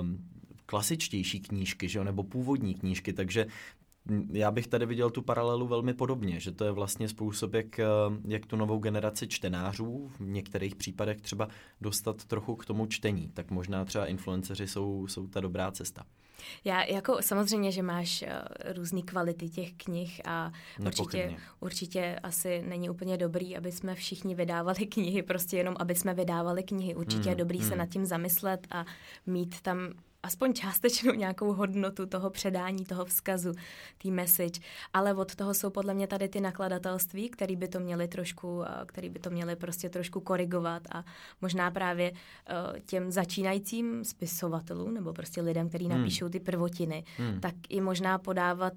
um, klasičtější knížky, že jo, nebo původní knížky, takže já bych tady viděl tu paralelu velmi podobně, že to je vlastně způsob, jak, eh, jak tu novou generaci čtenářů v některých případech třeba dostat trochu k tomu čtení. Tak možná třeba influenceři jsou, jsou ta dobrá cesta. Já jako samozřejmě, že máš uh, různé kvality těch knih a určitě, určitě asi není úplně dobrý, aby jsme všichni vydávali knihy, prostě jenom aby jsme vydávali knihy. Určitě mm, je dobrý mm. se nad tím zamyslet a mít tam aspoň částečnou nějakou hodnotu toho předání, toho vzkazu, tý message. Ale od toho jsou podle mě tady ty nakladatelství, který by to měli trošku, eh, který by to měli prostě trošku korigovat a možná právě uh, těm začínajícím spisovatelům nebo prostě lidem, kteří hmm. napíšou ty prvotiny, hmm. tak i možná podávat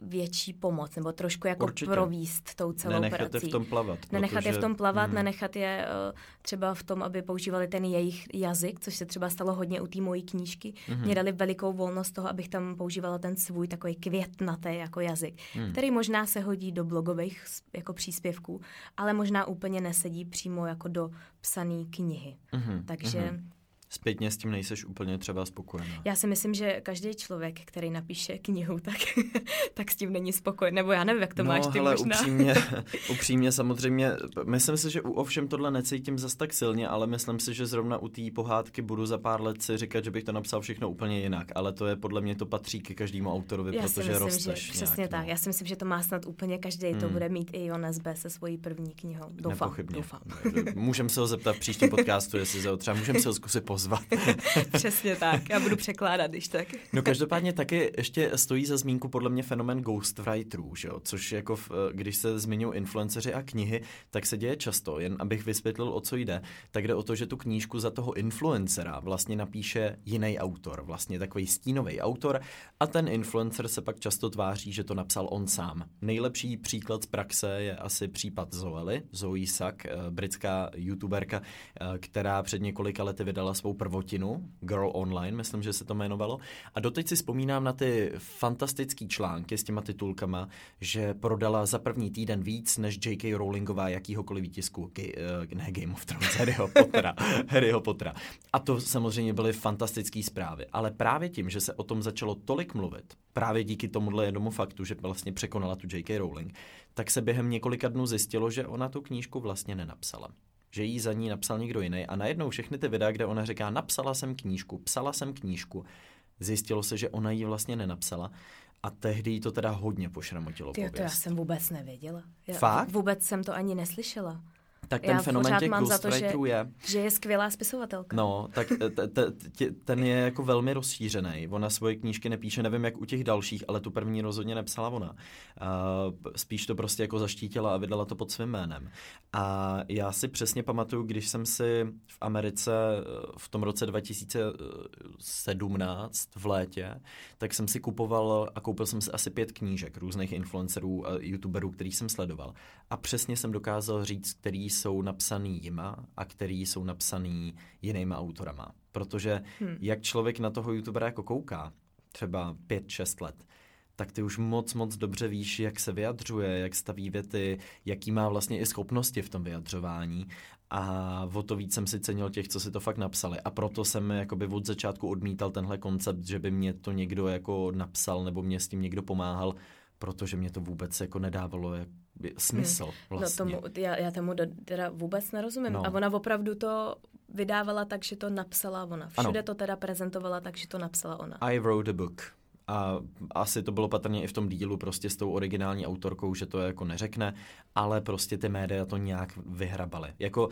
větší pomoc, nebo trošku jako Určitě. províst tou celou nenechat prací. Je v tom plavat. Nenechat protože... je v tom plavat, mm. nenechat je uh, třeba v tom, aby používali ten jejich jazyk, což se třeba stalo hodně u té mojí knížky. Mm. Mě dali velikou volnost toho, abych tam používala ten svůj takový květnatý jako jazyk, mm. který možná se hodí do blogových jako příspěvků, ale možná úplně nesedí přímo jako do psané knihy. Mm. Takže... Mm zpětně s tím nejseš úplně třeba spokojená. Já si myslím, že každý člověk, který napíše knihu, tak, tak s tím není spokojen. Nebo já nevím, jak to no, máš ty hele, možná. Upřímně, upřímně samozřejmě, myslím si, že u ovšem tohle necítím zas tak silně, ale myslím si, že zrovna u té pohádky budu za pár let si říkat, že bych to napsal všechno úplně jinak. Ale to je podle mě to patří ke každému autorovi, já protože myslím, rosteš že, Přesně nějak, tak. No. Já si myslím, že to má snad úplně každý. Hmm. To bude mít i Jonas B. se svojí první knihou. Doufám. Nepochybně. Doufám. Můžeme se ho zeptat v příštím podcastu, jestli se ho třeba můžeme se ho zkusit pozvat. Přesně tak, já budu překládat, když tak. no každopádně taky ještě stojí za zmínku podle mě fenomen ghostwriterů, že jo? což jako v, když se zmiňují influenceři a knihy, tak se děje často, jen abych vysvětlil, o co jde, tak jde o to, že tu knížku za toho influencera vlastně napíše jiný autor, vlastně takový stínový autor a ten influencer se pak často tváří, že to napsal on sám. Nejlepší příklad z praxe je asi případ Zoely, Zoe Sack, eh, britská youtuberka, eh, která před několika lety vydala svou prvotinu magazínu Girl Online, myslím, že se to jmenovalo. A doteď si vzpomínám na ty fantastické články s těma titulkama, že prodala za první týden víc než J.K. Rowlingová jakýhokoliv výtisku, G- uh, ne Game of Thrones, Harryho Pottera, Harryho Pottera. A to samozřejmě byly fantastické zprávy. Ale právě tím, že se o tom začalo tolik mluvit, právě díky tomuhle jednomu faktu, že vlastně překonala tu J.K. Rowling, tak se během několika dnů zjistilo, že ona tu knížku vlastně nenapsala že jí za ní napsal někdo jiný a najednou všechny ty videa, kde ona říká napsala jsem knížku, psala jsem knížku, zjistilo se, že ona ji vlastně nenapsala a tehdy jí to teda hodně pošramotilo Ty, to já jsem vůbec nevěděla. Já Fakt? Vůbec jsem to ani neslyšela. Tak ten Já fenomen těch mám za to, že, je... že je skvělá spisovatelka. No, tak t, t, t, ten je jako velmi rozšířený. Ona svoje knížky nepíše, nevím jak u těch dalších, ale tu první rozhodně nepsala ona. Uh, spíš to prostě jako zaštítila a vydala to pod svým jménem. A já si přesně pamatuju, když jsem si v Americe v tom roce 2017 v létě, tak jsem si kupoval a koupil jsem si asi pět knížek různých influencerů a youtuberů, který jsem sledoval. A přesně jsem dokázal říct, který jsou napsaný jima a který jsou napsaný jinýma autorama. Protože hmm. jak člověk na toho youtubera jako kouká, třeba 5-6 let, tak ty už moc, moc dobře víš, jak se vyjadřuje, jak staví věty, jaký má vlastně i schopnosti v tom vyjadřování. A o to víc jsem si cenil těch, co si to fakt napsali. A proto jsem jakoby od začátku odmítal tenhle koncept, že by mě to někdo jako napsal nebo mě s tím někdo pomáhal, protože mě to vůbec jako nedávalo smysl vlastně. No tomu, já, já tomu do, teda vůbec nerozumím. No. A ona opravdu to vydávala tak, že to napsala ona. Všude ano. to teda prezentovala tak, že to napsala ona. I wrote a book. A asi to bylo patrně i v tom dílu prostě s tou originální autorkou, že to jako neřekne, ale prostě ty média to nějak vyhrabaly. Jako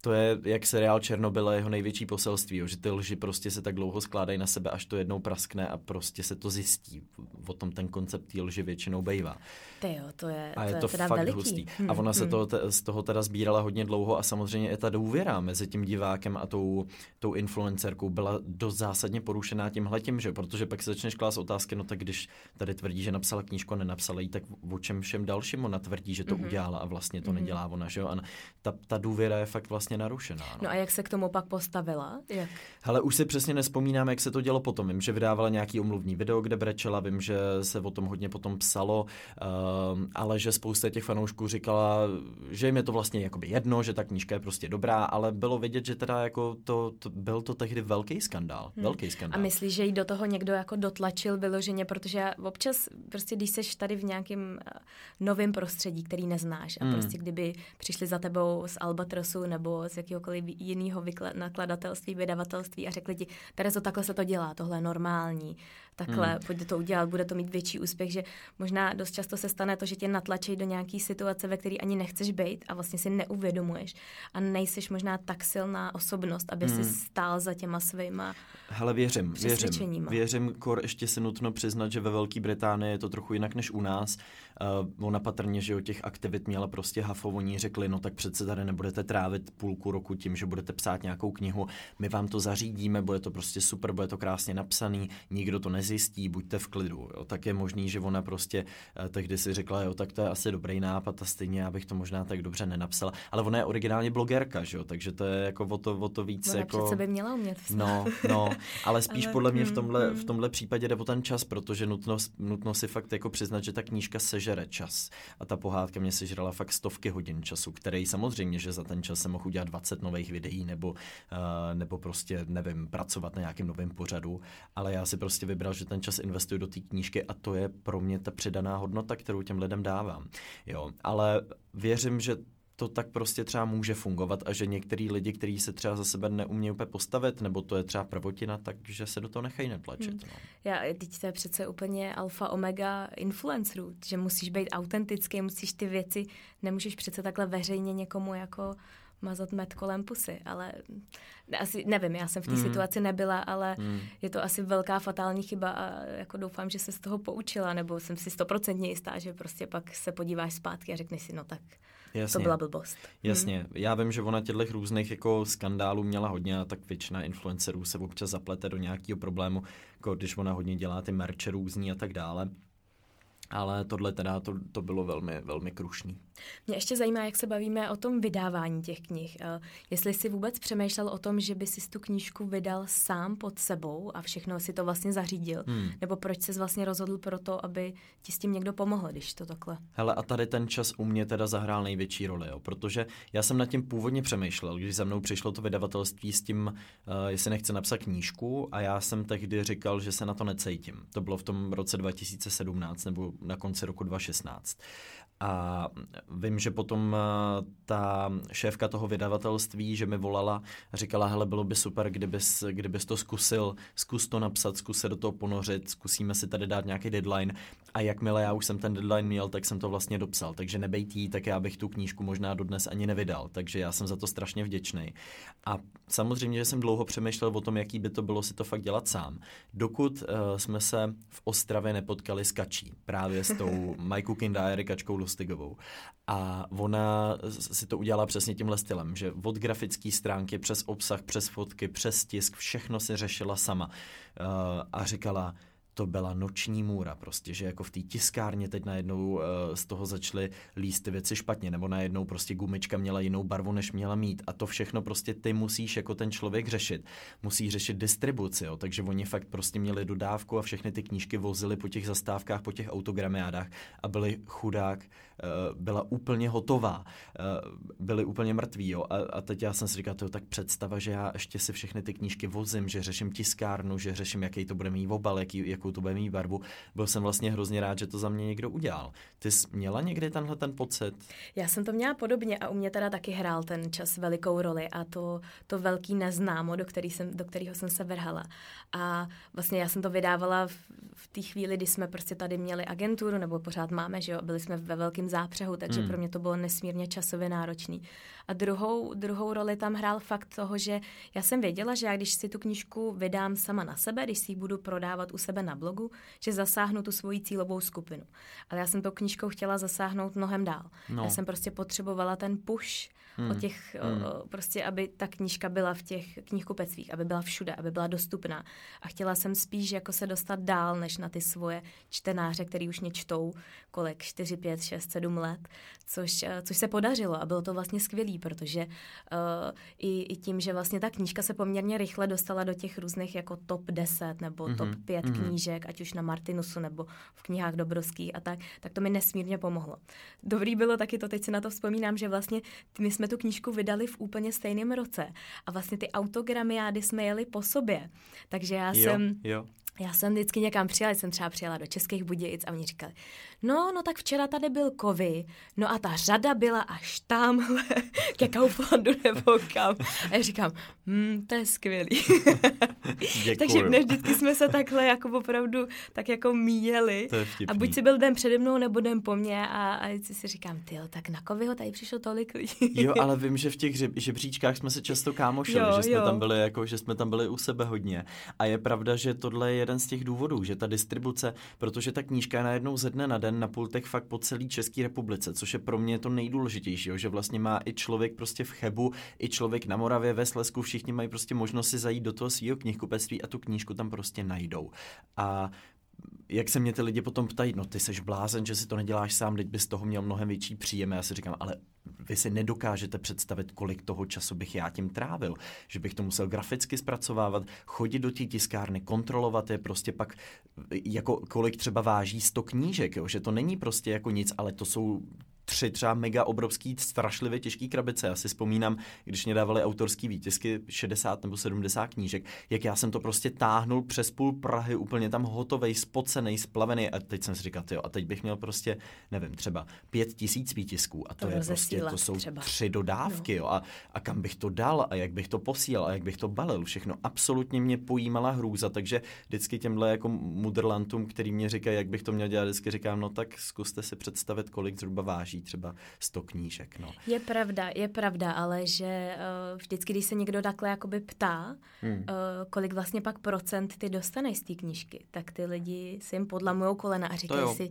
to je jak seriál Černobyl jeho největší poselství, jo, že ty lži prostě se tak dlouho skládají na sebe, až to jednou praskne a prostě se to zjistí. O tom ten koncept té lži většinou bejvá. Ty jo, to je, a je to, to fakt veliký. hustý. Hmm, a ona hmm. se to, te, z toho teda sbírala hodně dlouho a samozřejmě i ta důvěra mezi tím divákem a tou, tou influencerkou byla dost zásadně porušená tímhletím, že protože pak se začneš klást otázky, no tak když tady tvrdí, že napsala knížku a nenapsala ji, tak o čem všem dalším ona tvrdí, že to hmm. udělala a vlastně to hmm. nedělá ona, že jo? A ta, ta důvěra je fakt vlastně narušená. No. no a jak se k tomu pak postavila? Jak? Hele, už si přesně nespomínám, jak se to dělo potom. Vím, že vydávala nějaký omluvní video, kde brečela, vím, že se o tom hodně potom psalo, uh, ale že spousta těch fanoušků říkala, že jim je to vlastně jakoby jedno, že ta knížka je prostě dobrá, ale bylo vidět, že teda jako to, to byl to tehdy velký skandál. Hmm. Velký skandál. A myslíš, že jí do toho někdo jako dotlačil vyloženě, protože občas prostě, když seš tady v nějakém eh, novém prostředí, který neznáš a hmm. prostě kdyby přišli za tebou z Albatrosu nebo z jakéhokoliv jiného nakladatelství, vydavatelství a řekli ti, Terezo, takhle se to dělá, tohle je normální, takhle, hmm. pojďte to udělat, bude to mít větší úspěch, že možná dost často se stane to, že tě natlačí do nějaké situace, ve které ani nechceš být a vlastně si neuvědomuješ a nejseš možná tak silná osobnost, aby hmm. si stál za těma svýma Hele, věřím, věřím. Věřím, kor ještě si nutno přiznat, že ve Velké Británii je to trochu jinak než u nás. Uh, ona patrně, že o těch aktivit měla prostě hafo, oni řekli, no tak přece tady nebudete trávit půlku roku tím, že budete psát nějakou knihu, my vám to zařídíme, bude to prostě super, bude to krásně napsaný, nikdo to nezjistí, buďte v klidu. Jo. Tak je možný, že ona prostě uh, tehdy si řekla, jo, tak to je asi dobrý nápad a stejně já bych to možná tak dobře nenapsala. Ale ona je originálně blogerka, že jo, takže to je jako o to, o to víc ona jako... přece by měla umět No, no, ale spíš ale, podle mě v mm, tomhle, v mm. tomhle případě jde o ten čas, protože nutno, nutno si fakt jako přiznat, že ta knížka sežere čas. A ta pohádka mě sežrala fakt stovky hodin času, který samozřejmě, že za ten čas se mohl udělat 20 nových videí nebo, uh, nebo prostě, nevím, pracovat na nějakém novém pořadu, ale já si prostě vybral, že ten čas investuju do té knížky a to je pro mě ta přidaná hodnota, kterou těm lidem dávám. Jo, ale věřím, že to tak prostě třeba může fungovat a že některý lidi, kteří se třeba za sebe neumějí úplně postavit, nebo to je třeba prvotina, takže se do toho nechají netlačit. Hmm. No. Já, teď to je přece úplně alfa omega influencerů, že musíš být autentický, musíš ty věci, nemůžeš přece takhle veřejně někomu jako mazat med kolem pusy, ale asi nevím, já jsem v té mm. situaci nebyla, ale mm. je to asi velká fatální chyba a jako doufám, že se z toho poučila, nebo jsem si stoprocentně jistá, že prostě pak se podíváš zpátky a řekneš si, no tak Jasně. to byla blbost. Jasně, hmm. já vím, že ona těchto různých jako skandálů měla hodně a tak většina influencerů se občas zaplete do nějakého problému, jako když ona hodně dělá ty merče různý a tak dále ale tohle teda to, to bylo velmi, velmi krušný. Mě ještě zajímá, jak se bavíme o tom vydávání těch knih. Eh, jestli jsi vůbec přemýšlel o tom, že by si tu knížku vydal sám pod sebou a všechno si to vlastně zařídil, hmm. nebo proč jsi vlastně rozhodl pro to, aby ti s tím někdo pomohl, když to takhle? Hele, a tady ten čas u mě teda zahrál největší roli, jo, protože já jsem nad tím původně přemýšlel, když za mnou přišlo to vydavatelství s tím, uh, jestli nechce napsat knížku a já jsem tehdy říkal, že se na to necítím. To bylo v tom roce 2017 nebo na konci roku 2016. A vím, že potom uh, ta šéfka toho vydavatelství, že mi volala říkala, hele, bylo by super, kdybys, kdybys to zkusil, zkus to napsat, zkus se do toho ponořit, zkusíme si tady dát nějaký deadline a jakmile já už jsem ten deadline měl, tak jsem to vlastně dopsal, takže nebejt jí, tak já bych tu knížku možná dodnes ani nevydal, takže já jsem za to strašně vděčný. A samozřejmě, že jsem dlouho přemýšlel o tom, jaký by to bylo si to fakt dělat sám. Dokud uh, jsme se v Ostravě nepotkali s Kačí, právě s tou My Cooking Diary Kačkou Lustigovou. A ona si to udělala přesně tímhle stylem, že od grafické stránky přes obsah, přes fotky, přes tisk, všechno si řešila sama. Uh, a říkala, to byla noční můra prostě, že jako v té tiskárně teď najednou uh, z toho začaly líst ty věci špatně, nebo najednou prostě gumička měla jinou barvu, než měla mít a to všechno prostě ty musíš jako ten člověk řešit. Musí řešit distribuci, jo, takže oni fakt prostě měli dodávku a všechny ty knížky vozili po těch zastávkách, po těch autogramiádách a byli chudák, byla úplně hotová, uh, byli úplně mrtví, jo, a, a teď já jsem si říkal, to tak představa, že já ještě si všechny ty knížky vozím, že řeším tiskárnu, že řeším, jaký to bude mít obal, jaký, jak jakou to bude mít barvu. Byl jsem vlastně hrozně rád, že to za mě někdo udělal. Ty jsi měla někdy tenhle ten pocit? Já jsem to měla podobně a u mě teda taky hrál ten čas velikou roli a to, to velký neznámo, do, který jsem, do kterého jsem se vrhala. A vlastně já jsem to vydávala v, v té chvíli, kdy jsme prostě tady měli agenturu, nebo pořád máme, že jo, byli jsme ve velkém zápřehu, takže hmm. pro mě to bylo nesmírně časově náročný. A druhou, druhou roli tam hrál fakt toho, že já jsem věděla, že já když si tu knížku vydám sama na sebe, když si ji budu prodávat u sebe na blogu, že zasáhnu tu svoji cílovou skupinu. Ale já jsem tou knížkou chtěla zasáhnout mnohem dál. No. Já jsem prostě potřebovala ten push hmm. o těch, hmm. o, prostě aby ta knížka byla v těch knihkupectvích, aby byla všude, aby byla dostupná. A chtěla jsem spíš jako se dostat dál, než na ty svoje čtenáře, který už mě čtou kolik, 4, 5, 6, 7 let, což, eh, což se podařilo a bylo to vlastně skvělý, protože uh, i, i tím, že vlastně ta knížka se poměrně rychle dostala do těch různých jako top 10 nebo mm-hmm. top 5 mm-hmm. knížek, ať už na Martinusu nebo v knihách Dobrovských a tak, tak to mi nesmírně pomohlo. Dobrý bylo taky to, teď si na to vzpomínám, že vlastně my jsme tu knížku vydali v úplně stejném roce a vlastně ty autogramiády jsme jeli po sobě. Takže já jo, jsem... Jo já jsem vždycky někam přijela, jsem třeba přijela do Českých Budějic a oni říkali, no, no tak včera tady byl kovy, no a ta řada byla až tamhle, ke Kauflandu nebo kam. A já říkám, hm, to je skvělý. Takže ne, vždycky jsme se takhle jako opravdu tak jako míjeli. A buď si byl den přede mnou, nebo den po mně a, a si říkám, ty tak na ho tady přišlo tolik lidí. jo, ale vím, že v těch žebříčkách jsme se často kámošili, jo, že jsme jo. tam byli jako, že jsme tam byli u sebe hodně. A je pravda, že tohle je jeden z těch důvodů, že ta distribuce, protože ta knížka je najednou ze dne na den na pultech fakt po celé České republice, což je pro mě to nejdůležitější, že vlastně má i člověk prostě v Chebu, i člověk na Moravě, ve Slesku, všichni mají prostě možnost si zajít do toho svého knihkupectví a tu knížku tam prostě najdou. A jak se mě ty lidi potom ptají, no ty seš blázen, že si to neděláš sám, teď bys toho měl mnohem větší příjem. Já si říkám, ale vy si nedokážete představit, kolik toho času bych já tím trávil. Že bych to musel graficky zpracovávat, chodit do té tiskárny, kontrolovat je, prostě pak, jako kolik třeba váží 100 knížek, jo? že to není prostě jako nic, ale to jsou tři třeba mega obrovský, strašlivě těžký krabice. Já si vzpomínám, když mě dávali autorský výtisky 60 nebo 70 knížek, jak já jsem to prostě táhnul přes půl Prahy, úplně tam hotovej, spocený, splavený a teď jsem si říkal, jo, a teď bych měl prostě, nevím, třeba pět tisíc výtisků a to, to je prostě, to jsou třeba. tři dodávky, no. jo, a, a kam bych to dal a jak bych to posílal a jak bych to balil, všechno absolutně mě pojímala hrůza, takže vždycky těmhle jako mudrlantům, který mě říkají, jak bych to měl dělat, vždycky říkám, no tak zkuste si představit, kolik zhruba váží třeba 100 knížek. No. Je pravda, je pravda, ale že uh, vždycky, když se někdo takhle jakoby ptá, hmm. uh, kolik vlastně pak procent ty dostaneš z té knížky, tak ty lidi si jim podlamujou kolena a říkají si,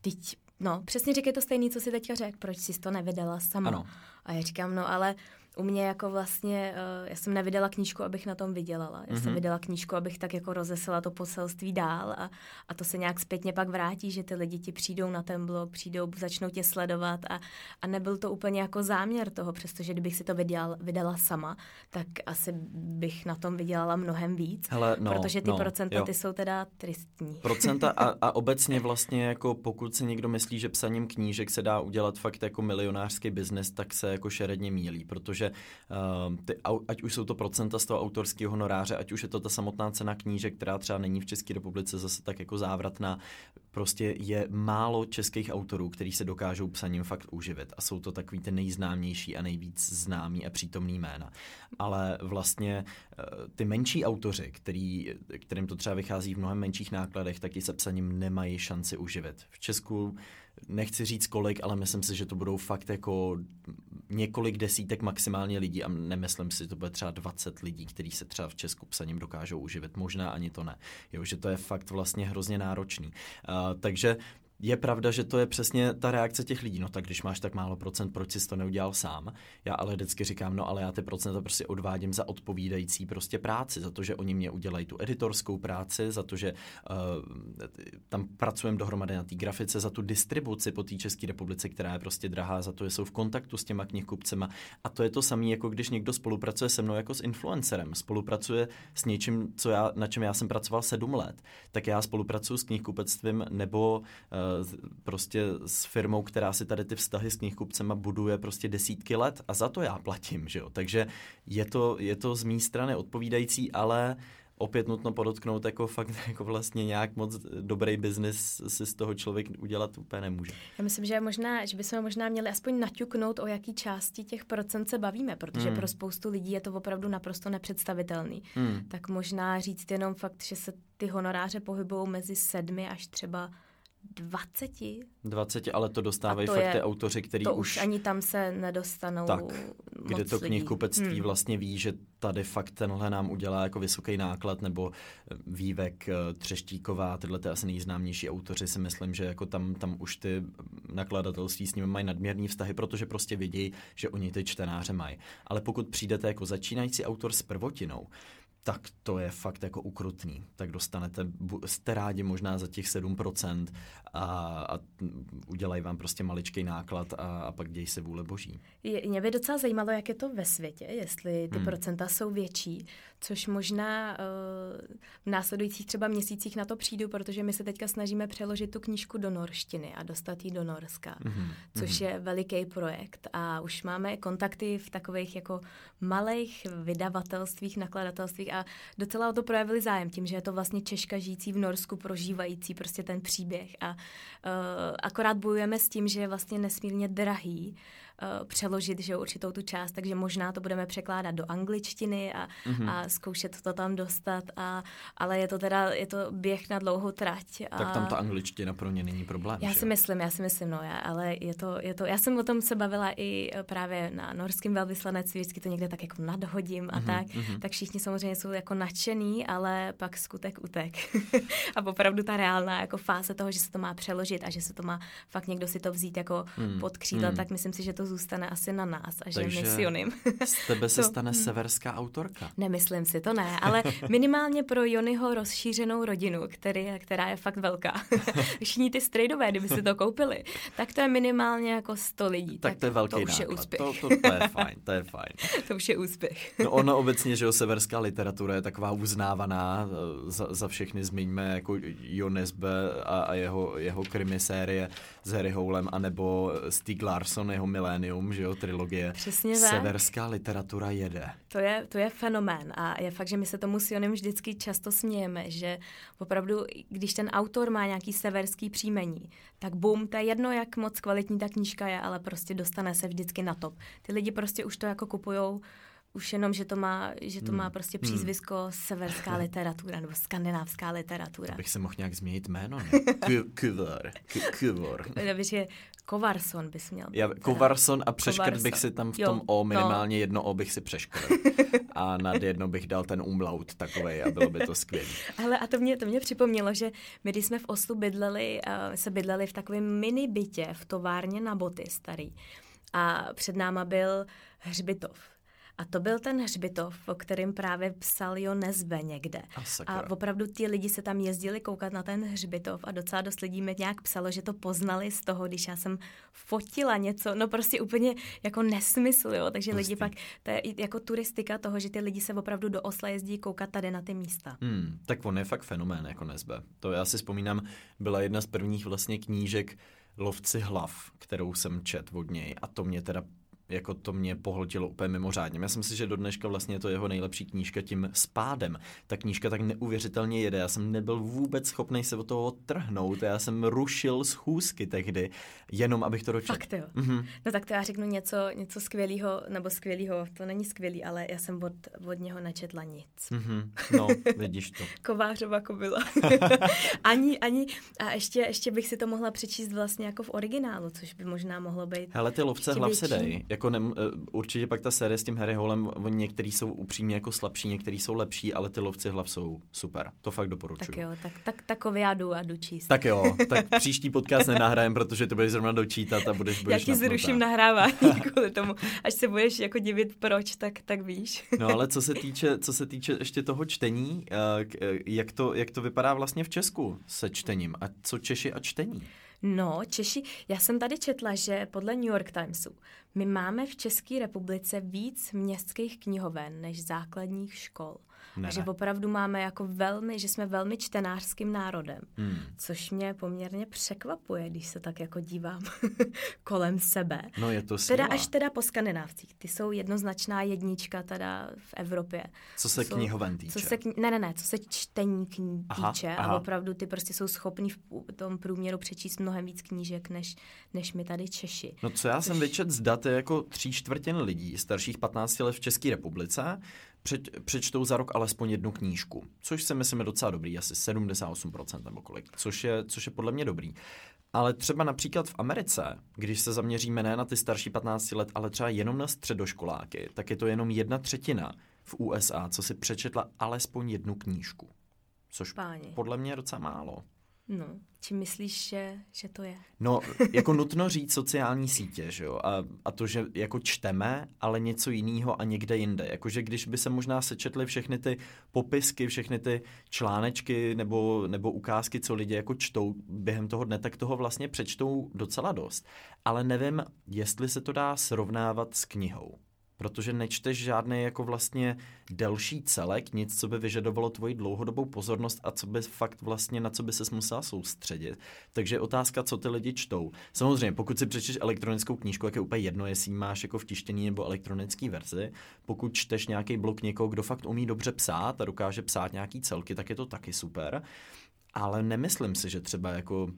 teď, no, přesně říkají to stejný, co si teďka řekl, proč jsi to nevydala sama. Ano. A já říkám, no ale u mě jako vlastně, uh, já jsem nevydala knížku, abych na tom vydělala. Já mm-hmm. jsem mhm. vydala knížku, abych tak jako rozesila to poselství dál a, a to se nějak zpětně pak vrátí, že ty lidi ti přijdou na ten blog, přijdou, začnou tě sledovat a, a nebyl to úplně jako záměr toho, přestože kdybych si to vydal, vydala sama, tak asi bych na tom vydělala mnohem víc, Hele, no, protože ty no, procenta ty jsou teda tristní. Procenta a, a obecně vlastně jako pokud si někdo myslí, že psaním knížek se dá udělat fakt jako milionářský biznes, tak se jako šeredně mílí, protože protože uh, ty, ať už jsou to procenta z toho autorského honoráře, ať už je to ta samotná cena knížek, která třeba není v České republice zase tak jako závratná, prostě je málo českých autorů, kteří se dokážou psaním fakt uživit a jsou to takový ty nejznámější a nejvíc známý a přítomný jména. Ale vlastně uh, ty menší autoři, který, kterým to třeba vychází v mnohem menších nákladech, taky se psaním nemají šanci uživit. V Česku nechci říct kolik, ale myslím si, že to budou fakt jako několik desítek maximálně lidí a nemyslím si, že to bude třeba 20 lidí, kteří se třeba v Česku psaním dokážou uživit. Možná ani to ne. Jo, že to je fakt vlastně hrozně náročný. Uh, takže je pravda, že to je přesně ta reakce těch lidí. No tak když máš tak málo procent, proč jsi to neudělal sám? Já ale vždycky říkám, no ale já ty procenta prostě odvádím za odpovídající prostě práci, za to, že oni mě udělají tu editorskou práci, za to, že uh, tam pracujeme dohromady na té grafice, za tu distribuci po té České republice, která je prostě drahá, za to, že jsou v kontaktu s těma knihkupcema. A to je to samé, jako když někdo spolupracuje se mnou jako s influencerem, spolupracuje s něčím, co já, na čem já jsem pracoval sedm let, tak já spolupracuji s knihkupectvím nebo uh, prostě s firmou, která si tady ty vztahy s knihkupcema buduje prostě desítky let a za to já platím, že jo. Takže je to, je to z mé strany odpovídající, ale opět nutno podotknout, jako fakt jako vlastně nějak moc dobrý biznis si z toho člověk udělat úplně nemůže. Já myslím, že možná, že bychom možná měli aspoň naťuknout, o jaký části těch procent se bavíme, protože hmm. pro spoustu lidí je to opravdu naprosto nepředstavitelný. Hmm. Tak možná říct jenom fakt, že se ty honoráře pohybují mezi sedmi až třeba 20? 20, ale to dostávají to fakt je, ty autoři, který to už... ani tam se nedostanou Tak, kde to knihkupectví hmm. vlastně ví, že tady fakt tenhle nám udělá jako vysoký náklad, nebo Vývek, eh, Třeštíková, tyhle ty asi nejznámější autoři si myslím, že jako tam, tam už ty nakladatelství s nimi mají nadměrný vztahy, protože prostě vidí, že oni ty čtenáře mají. Ale pokud přijdete jako začínající autor s prvotinou, tak to je fakt jako ukrutný. Tak dostanete, jste rádi možná za těch 7% a, a udělají vám prostě maličký náklad a, a pak děj se vůle boží. Je, mě by docela zajímalo, jak je to ve světě, jestli ty hmm. procenta jsou větší, což možná uh, v následujících třeba měsících na to přijdu, protože my se teďka snažíme přeložit tu knížku do norštiny a dostat ji do Norska, hmm. což hmm. je veliký projekt a už máme kontakty v takových jako malých vydavatelstvích, nakladatelstvích a docela o to projevili zájem tím, že je to vlastně Češka žijící v Norsku, prožívající prostě ten příběh. A uh, akorát bojujeme s tím, že je vlastně nesmírně drahý uh, přeložit že určitou tu část, takže možná to budeme překládat do angličtiny a, mm-hmm. a zkoušet to tam dostat, a, ale je to teda, je to běh na dlouhou trať. A... Tak tam ta angličtina pro ně není problém. Já že? si myslím, já si myslím, no, já, ale je to, je to, já jsem o tom se bavila i eh, právě na norském velvyslanectví, vždycky to někde tak jako nadhodím a mm-hmm, tak, mm-hmm. tak všichni samozřejmě jsou jako nadšený, ale pak skutek utek. a opravdu ta reálná jako fáze toho, že se to má přeložit a že se to má fakt někdo si to vzít jako mm, pod křídla, mm. tak myslím si, že to zůstane asi na nás a že Takže misionim. z tebe se to, stane hmm. severská autorka. Nemyslím si to ne, ale minimálně pro Jonyho rozšířenou rodinu, který, která je fakt velká. Všichni ty strejdové, kdyby si to koupili, tak to je minimálně jako 100 lidí. Tak, tak to je velký to už je úspěch. To, to, to, je fajn, to je fajn. to už je úspěch. no ono obecně, že jo, severská literatura je taková uznávaná, eh, za, za všechny zmiňme jako Jonesbe a, a jeho, jeho krimisérie s Harry Howlem, anebo Stieg Larsson, jeho Millennium, že jo, trilogie. Přesně tak. Severská literatura jede. To je, to je fenomén a je fakt, že my se tomu Sionem vždycky často smějeme, že opravdu, když ten autor má nějaký severský příjmení, tak bum, to je jedno, jak moc kvalitní ta knížka je, ale prostě dostane se vždycky na top. Ty lidi prostě už to jako kupujou už jenom, že to má, že to hmm. má prostě hmm. přízvisko hmm. severská literatura nebo skandinávská literatura. To bych se mohl nějak změnit jméno, ne? Kvor. Kvor. že Kovarson bys měl. Já, Kovarson a přeškrt bych si tam v tom jo, O, minimálně no. jedno O bych si přeškrt. a nad jedno bych dal ten umlaut takovej a bylo by to skvělé. Ale a to mě, to mě připomnělo, že my, když jsme v Oslu bydleli, uh, se bydleli v takovém mini bytě v továrně na boty starý. A před náma byl hřbitov a to byl ten hřbitov, o kterém právě psal Jo Nezbe někde. A, a opravdu ti lidi se tam jezdili koukat na ten hřbitov a docela dost lidí mi nějak psalo, že to poznali z toho, když já jsem fotila něco, no prostě úplně jako nesmysl, jo. Takže Pustý. lidi pak, to je jako turistika toho, že ty lidi se opravdu do Osla jezdí koukat tady na ty místa. Hmm, tak on je fakt fenomén jako Nezbe. To já si vzpomínám, byla jedna z prvních vlastně knížek Lovci hlav, kterou jsem čet od něj a to mě teda jako to mě pohltilo úplně mimořádně. Já jsem si, že do dneška vlastně je to jeho nejlepší knížka tím spádem. Ta knížka tak neuvěřitelně jede. Já jsem nebyl vůbec schopný se od toho trhnout. Já jsem rušil schůzky tehdy, jenom abych to dočetl. Fakt jo. Mm-hmm. No tak to já řeknu něco, něco skvělého, nebo skvělého, to není skvělý, ale já jsem od, od něho nečetla nic. Mm-hmm. No, vidíš to. Kovářova kobila. ani, ani, a ještě, ještě bych si to mohla přečíst vlastně jako v originálu, což by možná mohlo být. Hele, ty lovce hlav se dej. Jako ne, eh, určitě pak ta série s tím Harry Holem, oni některý jsou upřímně jako slabší, některý jsou lepší, ale ty lovci hlav jsou super. To fakt doporučuji. Tak jo, tak, tak takový já jdu a jdu číst. Tak jo, tak příští podcast nenahrajem, protože to budeš zrovna dočítat a budeš, budeš Já ti napnutá. zruším nahrávání kvůli tomu. Až se budeš jako divit proč, tak, tak víš. no ale co se týče, co se týče ještě toho čtení, eh, eh, jak to, jak to vypadá vlastně v Česku se čtením a co Češi a čtení? No, Češi, já jsem tady četla, že podle New York Timesu my máme v České republice víc městských knihoven než základních škol. Ne, že opravdu máme jako velmi, že jsme velmi čtenářským národem, hmm. což mě poměrně překvapuje, když se tak jako dívám kolem sebe. No je to Teda až teda po skandinávcích. Ty jsou jednoznačná jednička teda v Evropě. Co se jsou, knihoven týče? Co se, ne, ne, ne, co se čtení kni- aha, týče aha. a opravdu ty prostě jsou schopní v tom průměru přečíst mnohem víc knížek, než, než my tady Češi. No co já což... jsem vyčet z dat jako tří čtvrtin lidí starších 15 let v České republice před, přečtou za rok alespoň jednu knížku, což si myslím je docela dobrý, asi 78% nebo kolik, což je, což je podle mě dobrý. Ale třeba například v Americe, když se zaměříme ne na ty starší 15 let, ale třeba jenom na středoškoláky, tak je to jenom jedna třetina v USA, co si přečetla alespoň jednu knížku. Což Páni. podle mě je docela málo. No, čím myslíš, že, že to je? No, jako nutno říct sociální sítě, že jo, a, a to, že jako čteme, ale něco jiného a někde jinde. Jakože když by se možná sečetly všechny ty popisky, všechny ty článečky nebo, nebo ukázky, co lidi jako čtou během toho dne, tak toho vlastně přečtou docela dost. Ale nevím, jestli se to dá srovnávat s knihou protože nečteš žádný jako vlastně delší celek, nic, co by vyžadovalo tvoji dlouhodobou pozornost a co by fakt vlastně na co by se musela soustředit. Takže otázka, co ty lidi čtou. Samozřejmě, pokud si přečteš elektronickou knížku, jak je úplně jedno, jestli máš jako v tištění nebo elektronické verzi. Pokud čteš nějaký blok někoho, kdo fakt umí dobře psát a dokáže psát nějaký celky, tak je to taky super. Ale nemyslím si, že třeba jako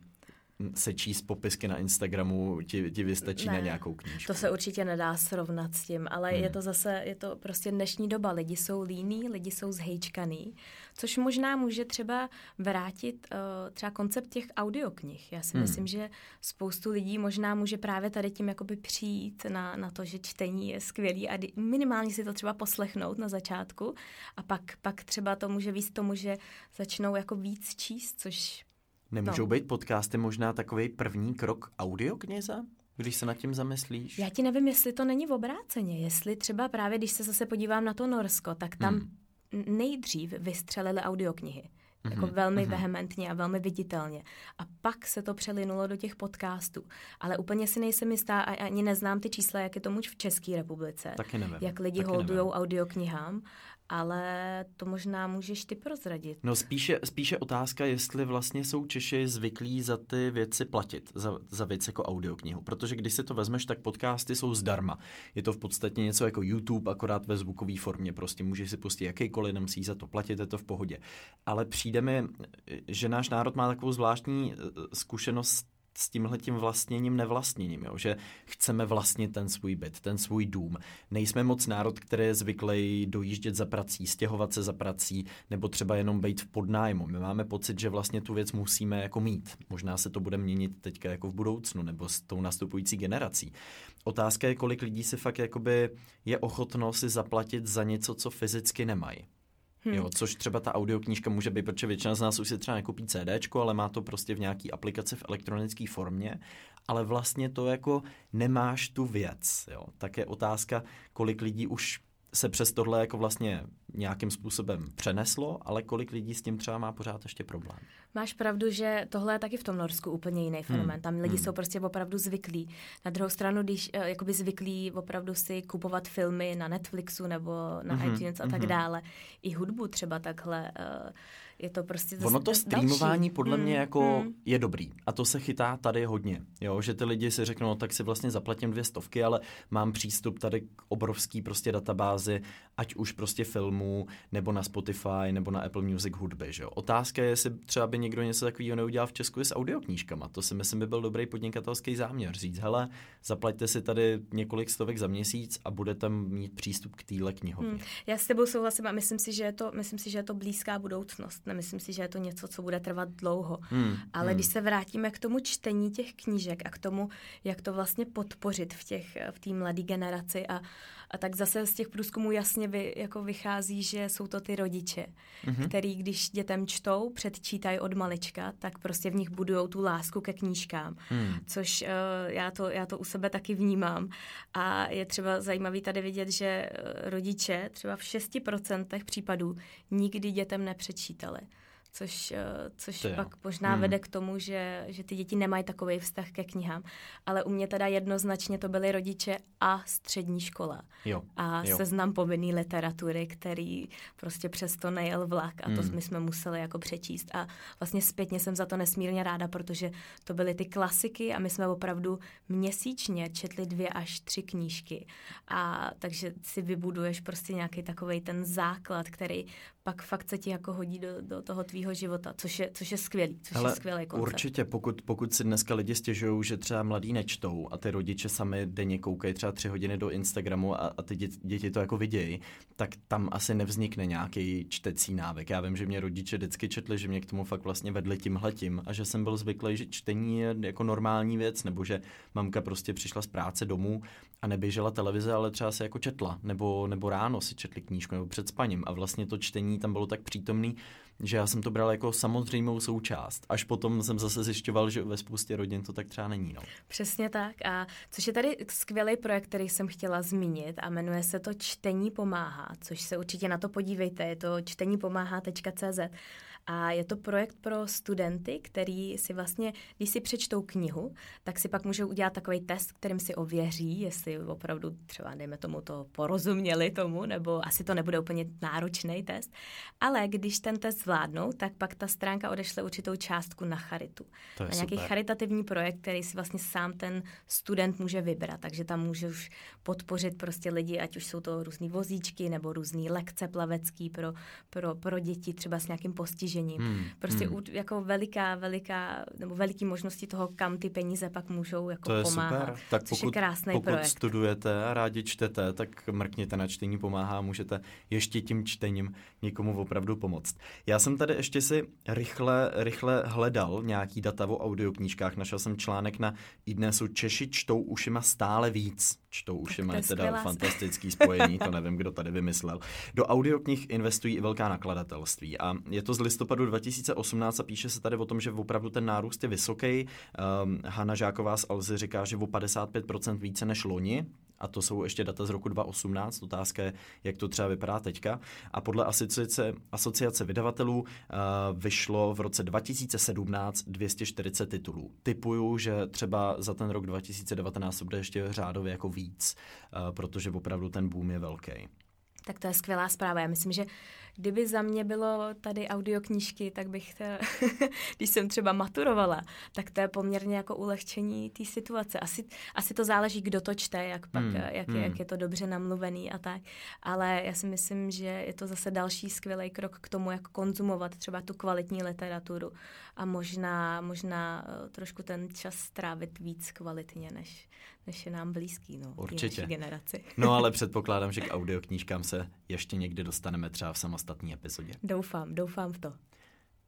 se číst popisky na Instagramu ti, ti vystačí ne, na nějakou knížku. To se určitě nedá srovnat s tím, ale hmm. je to zase, je to prostě dnešní doba. Lidi jsou líní, lidi jsou zhejčkaný, což možná může třeba vrátit uh, třeba koncept těch audioknih. Já si hmm. myslím, že spoustu lidí možná může právě tady tím jakoby přijít na, na to, že čtení je skvělý a minimálně si to třeba poslechnout na začátku a pak, pak třeba to může víc tomu, že začnou jako víc číst, což Nemůžou no. být podcasty možná takový první krok audiokněza? Když se nad tím zamyslíš? Já ti nevím, jestli to není v obráceně. Jestli třeba právě, když se zase podívám na to Norsko, tak tam hmm. nejdřív vystřelili audioknihy. Mm-hmm. Jako velmi mm-hmm. vehementně a velmi viditelně. A pak se to přelinulo do těch podcastů. Ale úplně si nejsem jistá a ani neznám ty čísla, jak je tomu v České republice. Taky nevím. Jak lidi holdují audioknihám ale to možná můžeš ty prozradit. No spíše, spíše otázka, jestli vlastně jsou Češi zvyklí za ty věci platit, za, za věc jako audioknihu. Protože když si to vezmeš, tak podcasty jsou zdarma. Je to v podstatě něco jako YouTube, akorát ve zvukové formě. Prostě můžeš si pustit jakýkoliv, nemusíš za to platit, je to v pohodě. Ale přijde mi, že náš národ má takovou zvláštní eh, zkušenost s tímhletím vlastněním, nevlastněním, jo? že chceme vlastnit ten svůj byt, ten svůj dům. Nejsme moc národ, který je zvyklý dojíždět za prací, stěhovat se za prací, nebo třeba jenom být v podnájmu. My máme pocit, že vlastně tu věc musíme jako mít. Možná se to bude měnit teďka jako v budoucnu, nebo s tou nastupující generací. Otázka je, kolik lidí si fakt jakoby je ochotno si zaplatit za něco, co fyzicky nemají. Hmm. Jo, což třeba ta audioknížka může být, protože většina z nás už si třeba nekupí CD, ale má to prostě v nějaký aplikaci v elektronické formě, ale vlastně to jako nemáš tu věc. Jo. Tak je otázka, kolik lidí už se přes tohle jako vlastně nějakým způsobem přeneslo, ale kolik lidí s tím třeba má pořád ještě problém. Máš pravdu, že tohle je taky v tom Norsku úplně jiný fenomén. Hmm. Tam lidi hmm. jsou prostě opravdu zvyklí. Na druhou stranu, když uh, jakoby zvyklí opravdu si kupovat filmy na Netflixu nebo na hmm. iTunes a tak hmm. dále, i hudbu třeba takhle, uh, je to prostě Ono to streamování podle hmm, mě jako hmm. je dobrý a to se chytá tady hodně, jo, že ty lidi si řeknou, no, tak si vlastně zaplatím dvě stovky, ale mám přístup tady k obrovský prostě databázi, ať už prostě filmů, nebo na Spotify, nebo na Apple Music hudby, že jo. Otázka je, jestli třeba by někdo něco takového neudělal v Česku s audioknížkama. To si myslím by byl dobrý podnikatelský záměr. Říct, hele, zaplaťte si tady několik stovek za měsíc a budete mít přístup k téhle knihovně. Hmm. Já s tebou souhlasím a myslím si, že je to, myslím si, že je to blízká budoucnost nemyslím si, že je to něco, co bude trvat dlouho. Hmm. Ale hmm. když se vrátíme k tomu čtení těch knížek a k tomu, jak to vlastně podpořit v těch v té mladé generaci a, a tak zase z těch průzkumů jasně vy, jako vychází, že jsou to ty rodiče, mm-hmm. který když dětem čtou, předčítají od malička, tak prostě v nich budují tu lásku ke knížkám, mm. což uh, já, to, já to u sebe taky vnímám. A je třeba zajímavý tady vidět, že eh, rodiče třeba v 6% případů nikdy dětem nepřečítali což, eh, což pak možná hmm. vede k tomu, že, že ty děti nemají takový vztah ke knihám. Ale u mě teda jednoznačně to byly rodiče a střední škola. Jo. A jo. seznam povinný literatury, který prostě přesto nejel vlak a to hmm. my jsme museli jako přečíst. A vlastně zpětně jsem za to nesmírně ráda, protože to byly ty klasiky a my jsme opravdu měsíčně četli dvě až tři knížky. A takže si vybuduješ prostě nějaký takový ten základ, který pak fakt se ti jako hodí do, do toho tvýho života, což je, což je skvělý, což Ale je skvělý koncept. Určitě, pokud, pokud si dneska lidi stěžují, že třeba mladí nečtou a ty rodiče sami denně koukají třeba tři hodiny do Instagramu a, a ty děti, děti to jako vidějí, tak tam asi nevznikne nějaký čtecí návyk. Já vím, že mě rodiče vždycky četli, že mě k tomu fakt vlastně vedli tímhletím a že jsem byl zvyklý, že čtení je jako normální věc, nebo že mamka prostě přišla z práce domů a neběžela televize, ale třeba se jako četla, nebo, nebo ráno si četli knížku, nebo před spaním a vlastně to čtení tam bylo tak přítomný, že já jsem to bral jako samozřejmou součást. Až potom jsem zase zjišťoval, že ve spoustě rodin to tak třeba není. No. Přesně tak. A což je tady skvělý projekt, který jsem chtěla zmínit a jmenuje se to Čtení pomáhá, což se určitě na to podívejte. Je to čtenípomáhá.cz. A je to projekt pro studenty, který si vlastně, když si přečtou knihu, tak si pak můžou udělat takový test, kterým si ověří, jestli opravdu třeba, dejme tomu, to porozuměli tomu, nebo asi to nebude úplně náročný test. Ale když ten test zvládnou, tak pak ta stránka odešle určitou částku na charitu. To je na nějaký super. charitativní projekt, který si vlastně sám ten student může vybrat. Takže tam může už podpořit prostě lidi, ať už jsou to různý vozíčky nebo různý lekce plavecký pro, pro, pro děti třeba s nějakým postižením postižením. Hmm. Prostě hmm. jako veliká, veliká, nebo veliký možnosti toho, kam ty peníze pak můžou jako to je pomáhat. Super. Tak což pokud, je krásný pokud projekt. studujete a rádi čtete, tak mrkněte na čtení pomáhá, můžete ještě tím čtením někomu opravdu pomoct. Já jsem tady ještě si rychle, rychle hledal nějaký data o audioknížkách. Našel jsem článek na iDnesu Češi čtou ušima stále víc. Čtou ušima je teda skvělá. fantastický spojení, to nevím, kdo tady vymyslel. Do audioknih investují i velká nakladatelství a je to z listopadu 2018 a píše se tady o tom, že opravdu ten nárůst je vysoký. Um, Hanna Žáková z Alzy říká, že o 55% více než loni, a to jsou ještě data z roku 2018, otázka je, jak to třeba vypadá teďka. A podle asociace, asociace vydavatelů uh, vyšlo v roce 2017 240 titulů. Typuju, že třeba za ten rok 2019 bude ještě řádově jako víc, uh, protože opravdu ten boom je velký. Tak to je skvělá zpráva. Já myslím, že Kdyby za mě bylo tady audioknížky, tak bych, to, když jsem třeba maturovala, tak to je poměrně jako ulehčení té situace. Asi, asi to záleží, kdo to čte, jak, pak, hmm. jak, hmm. jak je to dobře namluvený a tak. Ale já si myslím, že je to zase další skvělý krok k tomu, jak konzumovat třeba tu kvalitní literaturu a možná, možná eh, trošku ten čas strávit víc kvalitně, než, než je nám blízký, no, Určitě. generaci. no ale předpokládám, že k audioknížkám se ještě někdy dostaneme třeba v samostatné epizodě. Doufám, doufám v to.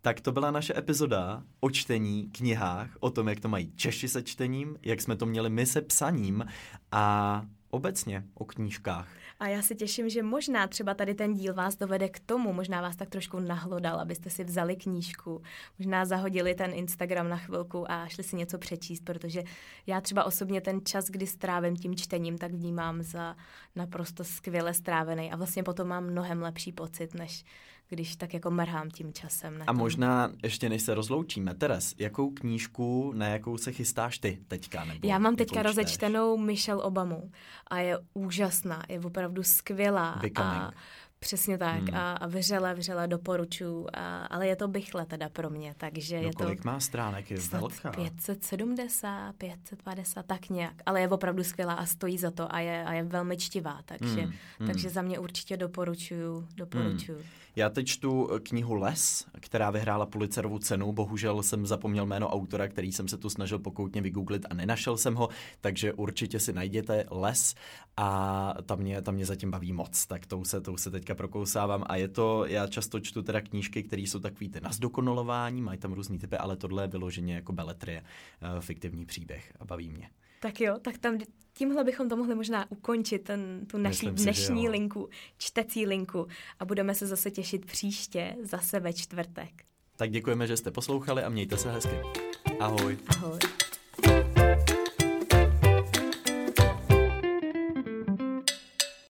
Tak to byla naše epizoda o čtení, knihách, o tom, jak to mají Češi se čtením, jak jsme to měli my se psaním a obecně o knížkách. A já se těším, že možná třeba tady ten díl vás dovede k tomu, možná vás tak trošku nahlodal, abyste si vzali knížku, možná zahodili ten Instagram na chvilku a šli si něco přečíst, protože já třeba osobně ten čas, kdy strávím tím čtením, tak vnímám za naprosto skvěle strávený a vlastně potom mám mnohem lepší pocit, než když tak jako mrhám tím časem. A možná ještě než se rozloučíme, Teres, jakou knížku, na jakou se chystáš ty teďka? Nebo Já mám teďka rozečtenou Michelle Obamu a je úžasná, je opravdu skvělá. Becoming. A Přesně tak hmm. a, a vřele, vřele doporučuji, a, ale je to bychle teda pro mě, takže no, je to... kolik má stránek, je velká. 570, 550, tak nějak, ale je opravdu skvělá a stojí za to a je, a je velmi čtivá, takže, hmm. takže hmm. za mě určitě doporučuju, doporučuju. Hmm. Já teď čtu eh, knihu Les, která vyhrála Pulitzerovu cenu. Bohužel jsem zapomněl jméno autora, který jsem se tu snažil pokoutně vygooglit a nenašel jsem ho, takže určitě si najděte Les a tam mě, tam mě zatím baví moc, tak tou se, tou se teďka prokousávám a je to, já často čtu teda knížky, které jsou takový ty na zdokonalování, mají tam různý typy, ale tohle je vyloženě jako beletrie, uh, fiktivní příběh a baví mě. Tak jo, tak tam tímhle bychom to mohli možná ukončit, ten, tu naší Myslím dnešní si, linku, čtecí linku a budeme se zase těšit příště, zase ve čtvrtek. Tak děkujeme, že jste poslouchali a mějte se hezky. Ahoj. Ahoj.